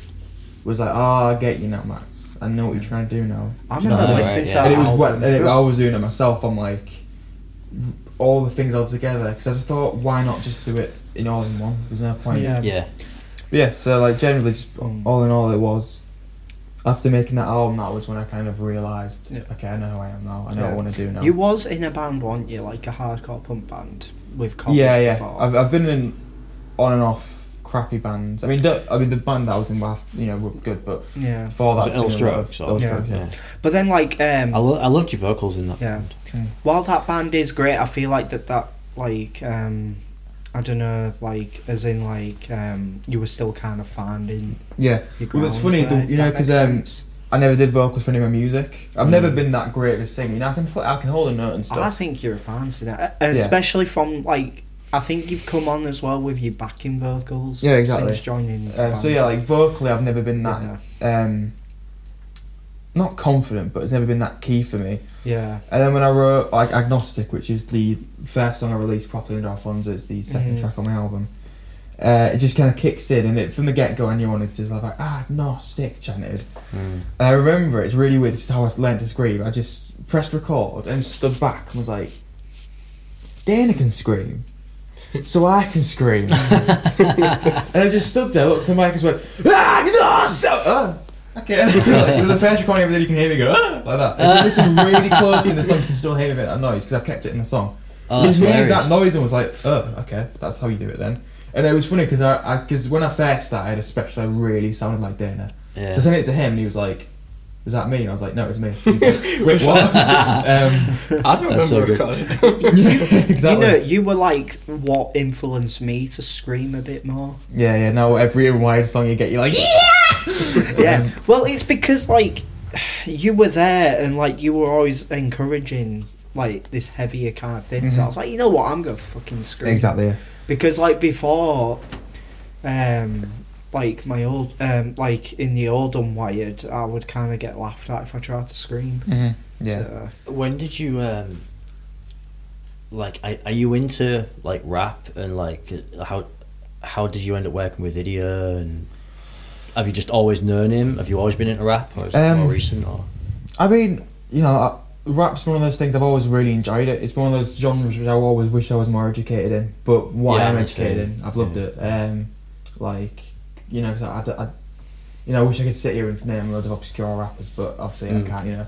was like, "Oh, I get you now, Max. I know what you're trying to do now." I Do you know remember what listening Right, to yeah. that and it was album. what, and it, I was doing it myself. I'm like, all the things all together because I just thought, why not just do it in all in one? There's no point. Yeah. Yeah, Yeah, so like generally, just Mm. all in all, it was after making that album. That was when I kind of realised, Yeah. okay, I know who I am now. I know Yeah. what I want to do now. You was in a band, weren't you? Like a hardcore punk band with college yeah, yeah. before. I've I've been in on and off crappy bands. I mean, don't, I mean the band that I was in, was, you know, were good, but yeah. before Was that, it Illstrokes or- Yeah. yeah. yeah. But then, like, um, I, lo- I loved your vocals in that. Yeah. band. while that band is great, I feel like that that like um, I don't know, like as in like um, you were still kind of finding Yeah, your Well, it's ground funny, the- you know, because um. I never did vocals for any of my music. I've never Mm. been that great of a singer. You know, I can put, I can hold a note and stuff. I think you're a fancy that, especially from like. I think you've come on as well with your backing vocals. Yeah, exactly. Since joining. Um, so yeah, like vocally, I've never been that Yeah. um, not confident, but it's never been that key for me. yeah. And then when I wrote like Agnostic, which is the first song I released properly under Alfonso, it's the 2nd Mhm. track on my album. Uh, it just kind of kicks in, and it from the get go, I knew I wanted to just have like agnostic chanted. Mm. And I remember it's really weird. This is how I learned to scream. I just pressed record and stood back and was like, Dana can scream, so I can scream. and I just stood there, looked at the mic, and just went agnostic. Uh, okay, the first recording ever did, you can hear me go "Ah," like that. If you listen really closely in the song, you can still hear a bit that noise because I've kept it in the song. Oh, he made that noise and was like, "Oh, okay, that's how you do it then." And it was funny because I, because when I first started, especially, I really sounded like Dana. Yeah. So I sent it to him, and he was like, "Was that me?" And I was like, "No, it was me." He's like, Wait, what? um, I don't That's so remember good. recording. yeah, exactly. You know, you were like what influenced me to scream a bit more. yeah, yeah. No, every wide song you get, you're like, "Yeah." yeah. Well, it's because like you were there and like you were always encouraging like this heavier kind of thing. So I Mhm. was like, you know what, I'm gonna fucking scream. Exactly. Yeah. Because like before, um, like my old, um, like in the old Unwired, I would kind of get laughed at if I tried to scream. Mm-hmm. Yeah. So, When did you um like are, are you into like rap and like how how did you end up working with Idia and have you just always known him? Have you always been into rap or is it Um, more recent or I mean, you know, rap's one of those things I've always really enjoyed it. It's one of those genres which I always wish I was more educated in. But what Yeah, I am me educated in, I've loved it. Um, like, you know, 'cause I, I, I- you know, I wish I could sit here and name loads of obscure rappers, but obviously Mm. I can't. You know,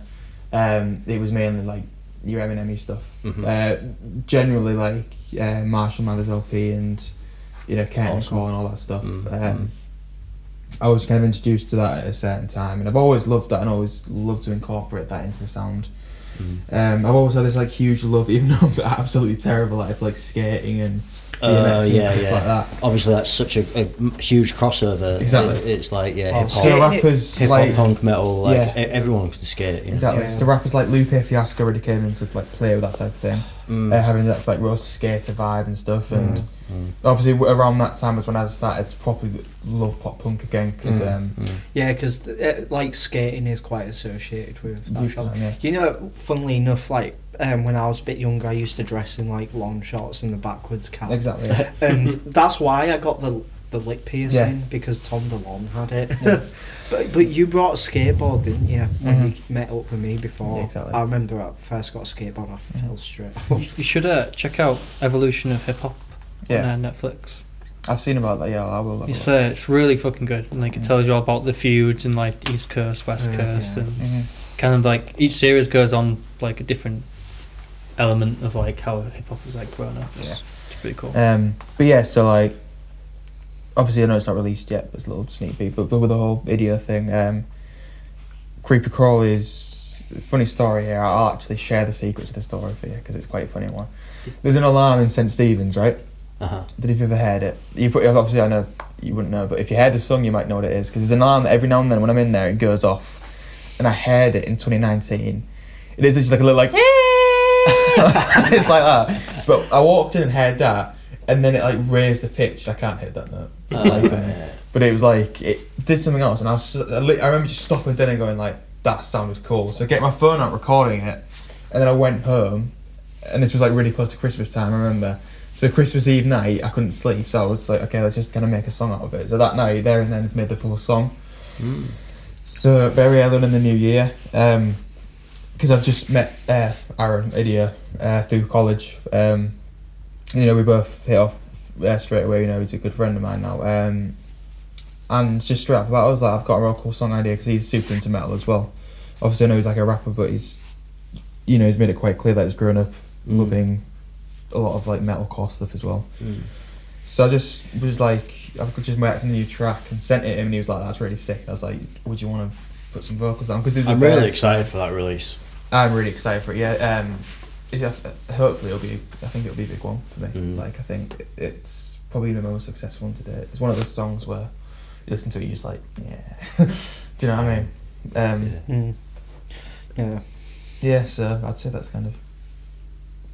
um, it was mainly like your Eminem stuff. Mhm. Uh, generally like uh, Marshall Mathers LP and you know Kent and Awesome. Cole and all that stuff. Mm, Um, I was kind of introduced to that at a certain time, and I've always loved that, and always loved to incorporate that into the sound. Mhm. Um, I've always had this like huge love, even though I'm absolutely terrible at it, for like skating and Uh, BMX and yeah, stuff yeah. like that. Obviously, that's such a huge crossover. Exactly. It- It's like yeah, Oh, hip So Skating hop, it- rappers hip hop, like punk, metal. Like Yeah. e- everyone can skate. You know? exactly. Yeah. So rappers like Lupe Fiasco already came in to like play with that type of thing, Mm. uh, having that like real skater vibe and stuff. And Mm. obviously around that time was when I started to properly love pop punk again because Mm. um, Mm. yeah, because uh, like skating is quite associated with that time, yeah. You know, funnily enough, like um, when I was a bit younger, I used to dress in like long shorts and the backwards cap, Exactly. Yeah. and that's why I got the the lip piercing because Tom DeLonge had it. Yeah. but but you brought a skateboard, didn't you? When Mhm. you met up with me before. Yeah, exactly. I remember I first got a skateboard, I Mhm. fell straight. You should uh, check out Evolution of Hip Hop yeah, on uh, Netflix. I've seen about that. Yeah, I will. It's uh, it's really fucking good. And, like it Mm. tells you all about the feuds and like East Coast, West Yeah, Coast, yeah. and Mhm. kind of like each series goes on like a different element of like how hip hop was like grown up. It's, Yeah. it's pretty cool. Um, but yeah, so like, obviously I know it's not released yet, but it's a little sneak peek. But, but with the whole idiot thing, um, Creepy Crawl is funny story here. I'll actually share the secrets of the story for you because it's quite a funny one. There's an alarm in St Stephen's, right? Uh-huh. Did you ever heard it? You put obviously I know you wouldn't know, but if you heard the song, you might know what it is because there's an alarm that every now and then when I'm in there it goes off, and I heard it in 2019. It is just like a little like it's like that. But I walked in and heard that, and then it like raised the pitch. And I can't hit that note. Like, um, but it was like it did something else, and I was I li- I remember just stopping then and going like that sounded cool. So I get my phone out recording it, and then I went home, and this was like really close to Christmas time. I remember. So Christmas Eve night, I couldn't sleep, so I was like, okay, let's just kind of make a song out of it. So that night, there and then, made the full song. Mm. So very early on in the new year, because I've just met uh, Aaron Idia uh, through college. Um, you know, we both hit off uh, straight away. You know, he's a good friend of mine now. Um, and just straight off the bat, I was like, I've got a real cool song idea because he's super into metal as well. Obviously, I know he's like a rapper, but he's, you know, he's made it quite clear that he's grown up Mm. loving a lot of like metalcore stuff as well. Mm. So I just was like, I could just worked on a new track and sent it to him, and he was like, "That's really sick." I was like, "Would you want to put some vocals on?" Because I'm really excited for that release. I'm really excited for it. Yeah, um, it's, uh, hopefully it'll be. I think it'll be a big one for me. Mm. Like I think it's probably the most successful one to date. It's one of those songs where you listen to it, you're just like, yeah. Do you know what I mean? Um, Yeah. Mm. Yeah, yeah. So I'd say that's kind of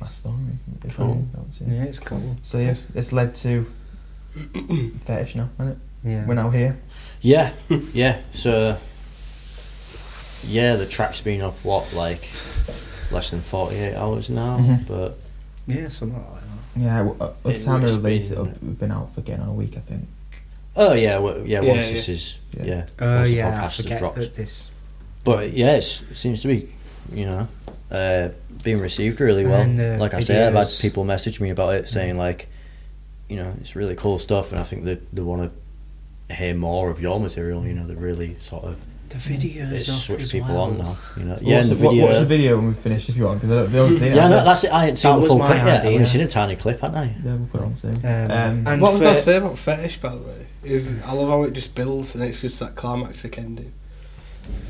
my story. if Cool. I- that's it. yeah, it's cool. So yeah, it's led to fetish now, isn't it? Yeah, We're now here. Yeah, yeah. So, yeah, the track's been up what like less than forty eight hours now, Mhm. but yeah, something like that. Yeah, w- uh, at the time of release, been- it'll, we've been out for getting on a week, I think. oh yeah, well, yeah. Yeah, Once yeah. this is Yeah. yeah, Oh once the yeah, I podcast has dropped. that this. But yeah, it seems to be, you know, uh, being received really well. And, uh, like I say, I've had people message me about it saying like, you know, it's really cool stuff, and I think they they want to hear more of your material. You know, they really sort of The videos it's up switched people well. on now. You know, yeah, watch, and the wa- video. Watch the video when we finish if you want, because I've never seen it. yeah, no, that's it. I hadn't seen That the full my clip yet. I've only seen a tiny clip, hadn't I? Yeah, we'll put it on soon. Um, Um, and what was for- I say about fetish, by the way? Is I love how it just builds and it's just that climactic ending.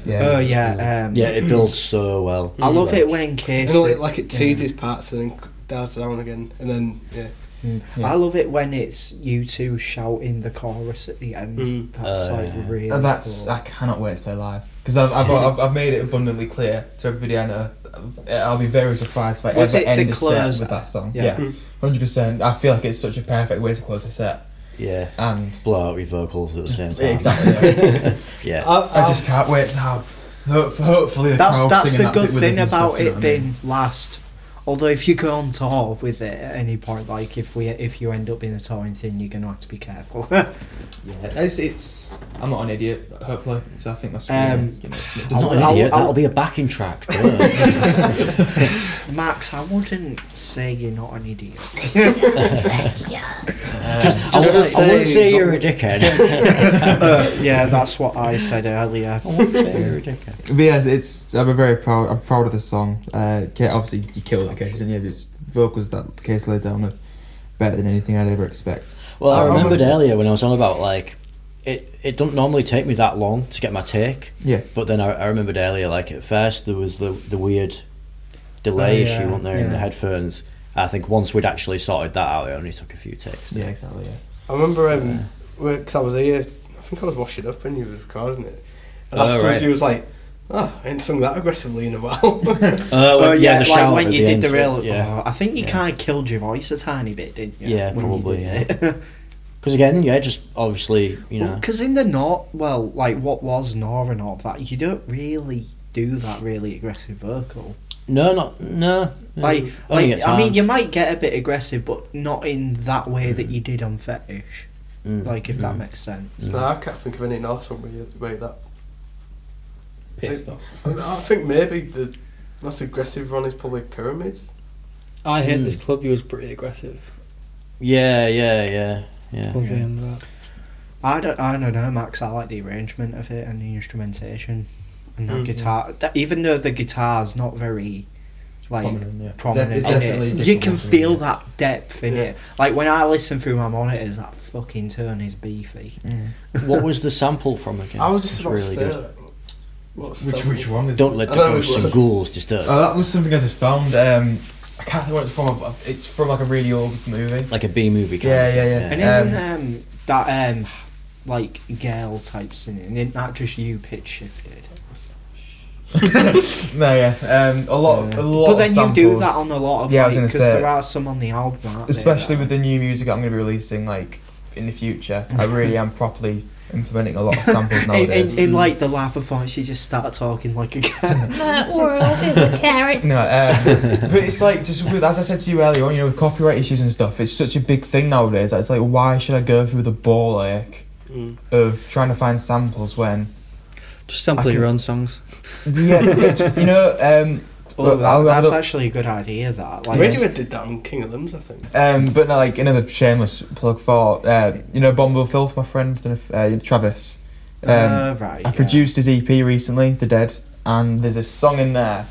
yeah. Oh yeah, um, Yeah, it builds so well. I love Like, it when And Casey. like, like it yeah. teases parts and then dials down again, and then yeah. Mm. Yeah. I love it when it's you two shouting the chorus at the end. Mm. That's Uh, like yeah. really. And that's cool. I cannot wait to play live because I've, I've, I've I've made it abundantly clear to everybody I know. I'll be very surprised if I Was ever end the a set with that song. Yeah. Yeah, hundred percent. I feel like it's such a perfect way to close a set, Yeah, and blow out your vocals at the same time. exactly. Yeah. Yeah. I, I just can't wait to have. ho- Hopefully, the That's crowd that's singing the that good bit with us thing about do you it know what I mean? being last. Although if you go on tour with it at any point, like if we if you end up in a touring thing, you're gonna have to be careful. Yeah, it's, it's. I'm not an idiot. Hopefully, so I think that's. Um, you know, it's, it I'm doesn't an I'll- idiot. I'll- That'll be a backing track. Max, I wouldn't say you're not an idiot. just, I just wouldn't like- I wouldn't say say you're a dickhead. Uh, yeah, that's what I said earlier. I wouldn't say you're a dickhead. But yeah, it's. I'm very proud. I'm proud of the song. Uh, Kate, obviously, you killed that case, didn't you? It's vocals that Case laid down are better than anything I'd ever expect. Well, I So, remembered it's- earlier when I was on about like, it. It don't normally take me that long to get my take, Yeah, but then I, I remembered earlier like at first there was the the weird delay Oh, issue, yeah, wasn't there, in the headphones. I think once we'd actually sorted that out, it only took a few takes. yeah, exactly. Yeah. I remember um, because I was here. I think I was washing up when you were recording it, and Oh, afterwards right. he was like, "Oh, I ain't sung that aggressively in a while." Oh, Oh well, yeah, the like when you the did end the real. yeah. oh, I think you Yeah. kind of killed your voice a tiny bit, didn't you? Yeah, when you probably, did it? Because again, yeah, just obviously, you know, Because in the not well, like what was Nora and all that, you don't really do that really aggressive vocal. no, not no. Like, Mm, like I mean, you might get a bit aggressive, but not in that way that you did on Fetish. Mm, Like, if that mm. makes sense. Mm. no, I can't think of any Norse one where, you, where that. Pissed off. I, I think maybe the most aggressive one is probably pyramids. I hate Mm. this club. He was pretty aggressive. Yeah, yeah, yeah, yeah. Towards the end of that. I don't, I don't know, Max. I like the arrangement of it and the instrumentation and the Mhm. guitar. That, even though the guitar's not very like Prominent, yeah. prominent, Def- it's in definitely it, different you can one feel the- that depth in Yeah. it. Like when I listen through my monitors, that fucking turn is beefy. Mm. what was the sample from again? I was just It's about really to say good. that. What's Which that which one is? Don't let the ghosts and ghouls disturb. Oh, that was something I just found. Um, I can't think what it's from. It's from like a really old movie. like a B movie. Kind Yeah, of yeah, thing, yeah. And Um, isn't um, that um, like Gale type singing? Isn't that just you pitch shifted? no, yeah. Um, a lot, Yeah. a lot. But of then you do that on a lot of Yeah, I like was gonna because say- there are some on the album, aren't there, especially that- with the new music I'm going to be releasing, like in the future. I really am properly implementing a lot of samples in, in, nowadays. in like the laugh performance, you just start talking like a cat. That world is a carrot. No, um, but it's like just with, as I said to you earlier on, you know, with copyright issues and stuff, it's such a big thing nowadays. that It's like, why should I go through the ball ache Mm. of trying to find samples when, Just sample I your own songs. yeah, it's, you know, um, Oh, Look, that- I'll- I'll that's look- actually a good idea. That like Radiohead did that on King of Limbs, I think. um, but no, like another shameless plug for, uh, you know, Bombo Filth, my friend, don't know if, uh, Travis. Um, uh, right. I yeah. produced his EP recently, The Dead, and there's a song in there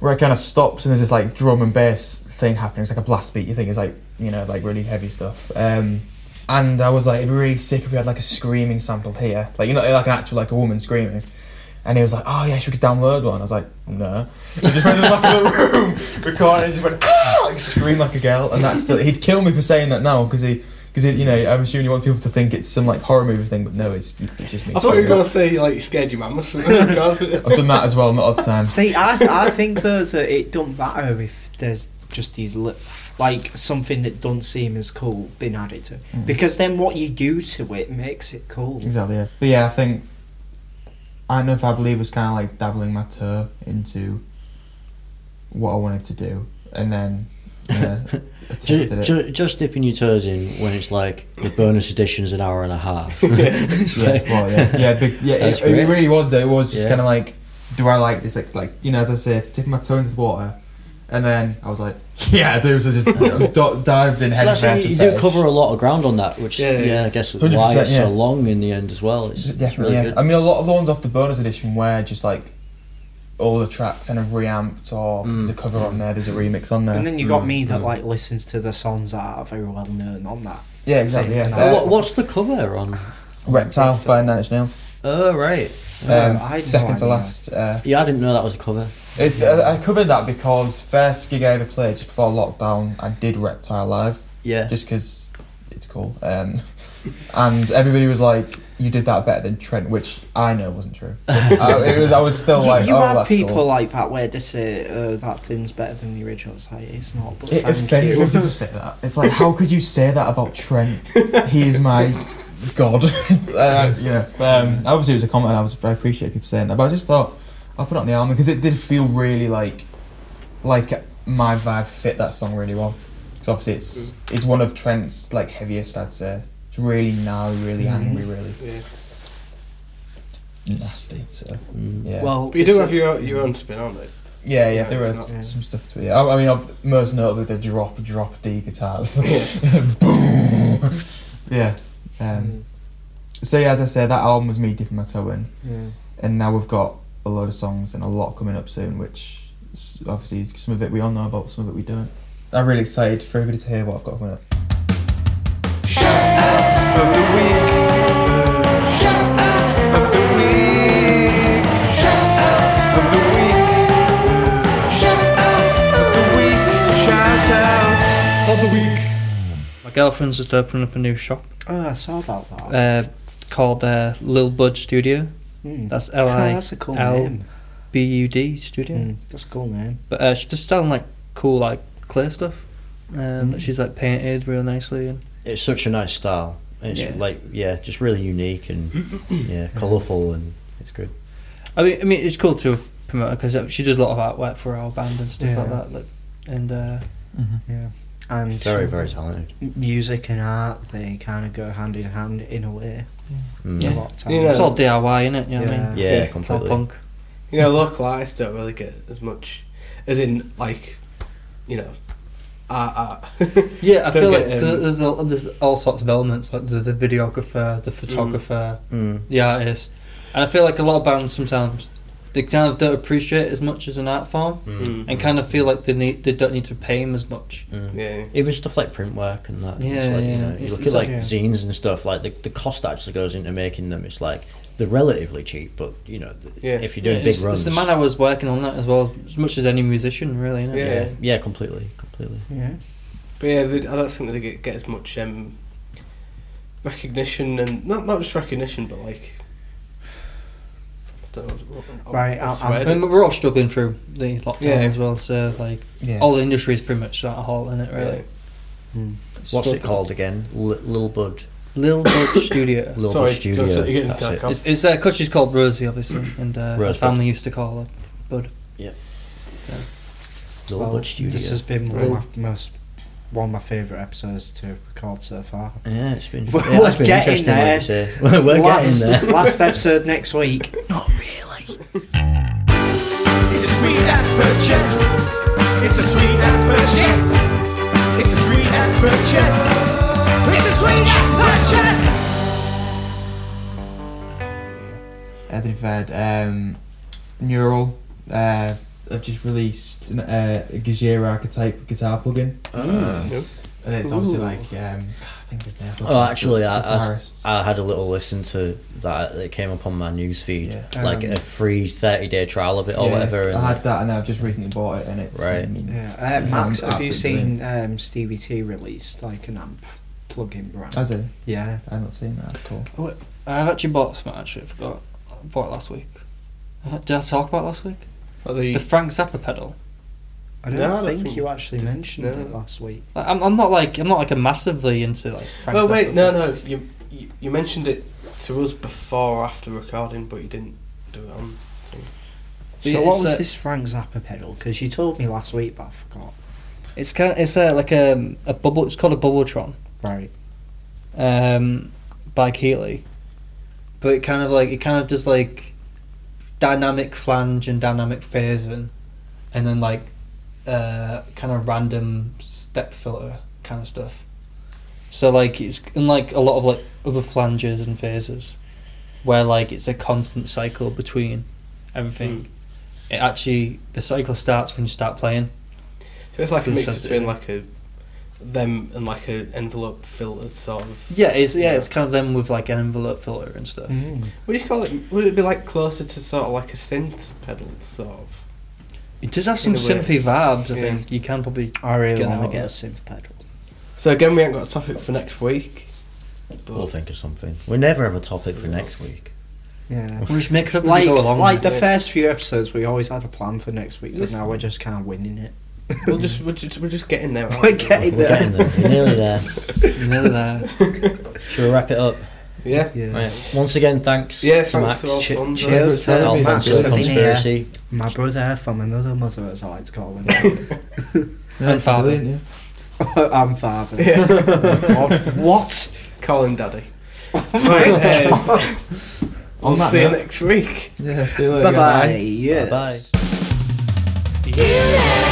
where it kind of stops and there's this like drum and bass thing happening. It's like a blast beat. You think it's like you know like really heavy stuff. Um, and I was like, it'd be really sick if we had like a screaming sample here, like you know like an actual like a woman screaming. And he was like, "Oh yeah, we could download one." I was like, "No." He just went to the back of the room with recording and just went ah, like scream like a girl, and that's still he'd kill me for saying that now because he. Because you know, I'm assuming you want people to think it's some like horror movie thing, but no, it's, it's just me. I thought you were going to say like you scared your mum or something. I've done that as well, not all the time. See, I, th- I think though that it don't matter if there's just these li- like something that don't seem as cool being added to, Mm. because then what you do to it makes it cool. Exactly, yeah. But yeah, I think I don't know if I believe was kind of like dabbling my toe into what I wanted to do, and then yeah, I tested Just, it. ju- just dipping your toes in when it's like the bonus edition is an hour and a half. Yeah, like- well, yeah, yeah, big, yeah. It, it really was though. It was just Yeah. kind of like, do I like this? Like, like you know, as I say, dipping my toe into the water, and then I was like, yeah, I do. Just d- dived in head That's first. it, you do cover a lot of ground on that, which Yeah, yeah, yeah. I guess why it's yeah. so long in the end as well. It's, it's Definitely, really yeah. good. I mean, a lot of the ones off the bonus edition were just like all the tracks kind of reamped, or Mm. there's a cover on there, there's a remix on there. And then you got Mm, me that mm. like listens to the songs that are very well known on that. yeah, exactly. Yeah, Uh, what, what's the cover on? Reptile by Nine Inch Nails. Oh right. Um, Uh, I second to last. Uh, Yeah, I didn't know that was a cover. it's, I I covered that because first gig I ever played just before lockdown, I did Reptile live Yeah. just because it's cool. Um, and everybody was like, "You did that better than Trent," which I know wasn't true. I, it was. I was still You- like, you "Oh, have that's people cool." like that where they say uh, that thing's better than the original. It's like it's not. But It thank offends you. when people say that. It's like, how could you say that about Trent? He is my god. uh, yeah. Um, obviously, it was a comment. And I was. I appreciate people saying that, but I just thought I'll put it on the album because it did feel really like, like my vibe fit that song really well. Because obviously, it's it's one of Trent's like heaviest. I'd say it's really gnarly, really Mhm. angry, really Yeah. nasty. So Mm. yeah. Well, But you do have your your own spin on it. Yeah, yeah, Yeah, there were it's not- some stuff to it. I, I mean, ob- most notably the drop, drop D guitars. Yeah. Boom. Yeah. Um, Mm, so yeah, as I said, that album was me dipping my toe in, yeah. and now we've got a load of songs and a lot coming up soon, which s- obviously some of it we all know about, some of it we don't. I'm really excited for everybody to hear what I've got coming up. Shut up of the week. Shut up of the week. Shut up of the week. Shut up of the week. Shout out of the week. My girlfriend's just opened up a new shop Oh, I saw about that. uh, called uh, Lil Bud Studio. Mm. That's Ah, L I that's a cool L- name. B U D Studio. Mm, that's a cool name. But uh, she's just selling like cool like clay stuff. Um, Mm. She's like painted real nicely and It's such a nice style. It's Yeah. like yeah, just really unique and yeah, colourful and it's good. I mean, I mean, it's cool to promote her because she does a lot of artwork for our band and stuff like that. Like, and uh, Yeah. And Very very talented. music and art, they kind of go hand in hand in a way. Mm. A lot of times. You know- it's all DIY, innit? You know what I mean? Yeah, Yeah, It's all completely. punk. You know, local artists don't really get as much, as in like, you know, art. art. Yeah, I feel like get, 'cause there's, all- there's all sorts of elements. Like there's the videographer, the photographer, Mm. the artist, and I feel like a lot of bands sometimes they kind of don't appreciate it as much as an art form, Mm. and kind of feel like they need they don't need to pay him as much. Mm. yeah. Even stuff like print work and that. Yeah, like, yeah. You, know, you look it's at like like- yeah. zines and stuff. Like the, the cost actually goes into making them. It's like they're relatively cheap, but you know, Yeah. if you're doing Yeah, big it's, runs, it's the man I was working on that as well, as much as any musician, really. Yeah. yeah, yeah, completely, completely. Yeah. But yeah, they, I don't think they get, get as much um, recognition and not not just recognition, but like. I don't know what's, what, Right, what's the I'm- I word? mean, we're all struggling through the lockdown Yeah. as well, so like Yeah. all the industry is pretty much at a halt in it, really. Mm. What's it called again? L- Lil Bud. Lil Bud Studio. Lil Sorry, Bud Studio. go say it again, That's it. It's, it's uh, cause she's called Rosie, obviously, and uh, her family used to call her Bud. Yeah, Lil Well, Bud Studio. this has been one of my most one of my favourite episodes to record so far. yeah, it's been. We're- yeah, it's we're been getting interesting. Like there. you say. we're last, getting there. last episode next week. Not really. It's a sweet ass purchase. It's a sweet ass purchase. It's a sweet ass purchase. It's a sweet ass purchase. I don't if I um, Neural. Uh, I've just released an, uh, a Gojira archetype guitar plugin, Mm. and it's obviously Ooh. like um, think his name. Oh, actually, I, I, I had a little listen to that. It came up on my news feed, Yeah. like Um, a free thirty day trial of it or Yes, whatever. I had that, and I've just recently bought it, and it's Right. I mean, Yeah, it uh, Max, have you seen um, Stevie T release like an amp plug-in brand? Has it? Yeah. I've not seen that. That's cool. I've actually bought some. Actually, I forgot. I bought it last week. I- Did I talk about it last week? Are the, The Frank Zappa pedal. I don't, No, I don't think, think- you actually mentioned no. it last week. Like, I'm, I'm not like I'm not like a massively into like Frank. oh Zappa, wait, no, no. You, you you mentioned it to us before or after recording, but you didn't do it on. Thing. So yeah, what was a- this Frank Zappa pedal? Because you told me last week, but I forgot. It's kind. Of, it's a, like a a bubble. It's called a Bubbletron. Right. um, by Keeley, but it kind of like it kind of does like dynamic flange and dynamic phasing, and then like uh, kind of random step filter kind of stuff. So like it's unlike a lot of like other flanges and phases, where like it's a constant cycle between everything. It actually the cycle starts when you start playing. So it's like a mix between like a them and like a envelope filter sort of. Yeah, it's yeah, Yeah. it's kind of them with like an envelope filter and stuff. Mm. What do you call it? Would it be like closer to sort of like a synth pedal, sort of? It does have some In a synthy vibes. I Yeah. think you can probably I really Get want to get a synth pedal. So again, we haven't got a topic for next week. But we'll think of something. We never have a topic for next week. Yeah. We'll just make it up as Like, we go along. like the first few episodes, we always had a plan for next week, but now we're just kind of winning it. We'll just we're just, we're just getting there. aren't We're we? getting We're getting there. We're nearly there. Nearly there. Should we wrap it up? Yeah. Yeah. Right. Once again, thanks Yeah, to thanks Max. to all Che- fun. cheers to Alpha Max to the for being here. conspiracy. My brother from another mother, as I like to call him. Yeah, that's father. brilliant, I'm father. Yeah. what? Call him daddy. right. Uh, On we'll that see you note. next week. yeah. Yeah, see you later. Bye guys. bye. Yes. Bye bye. You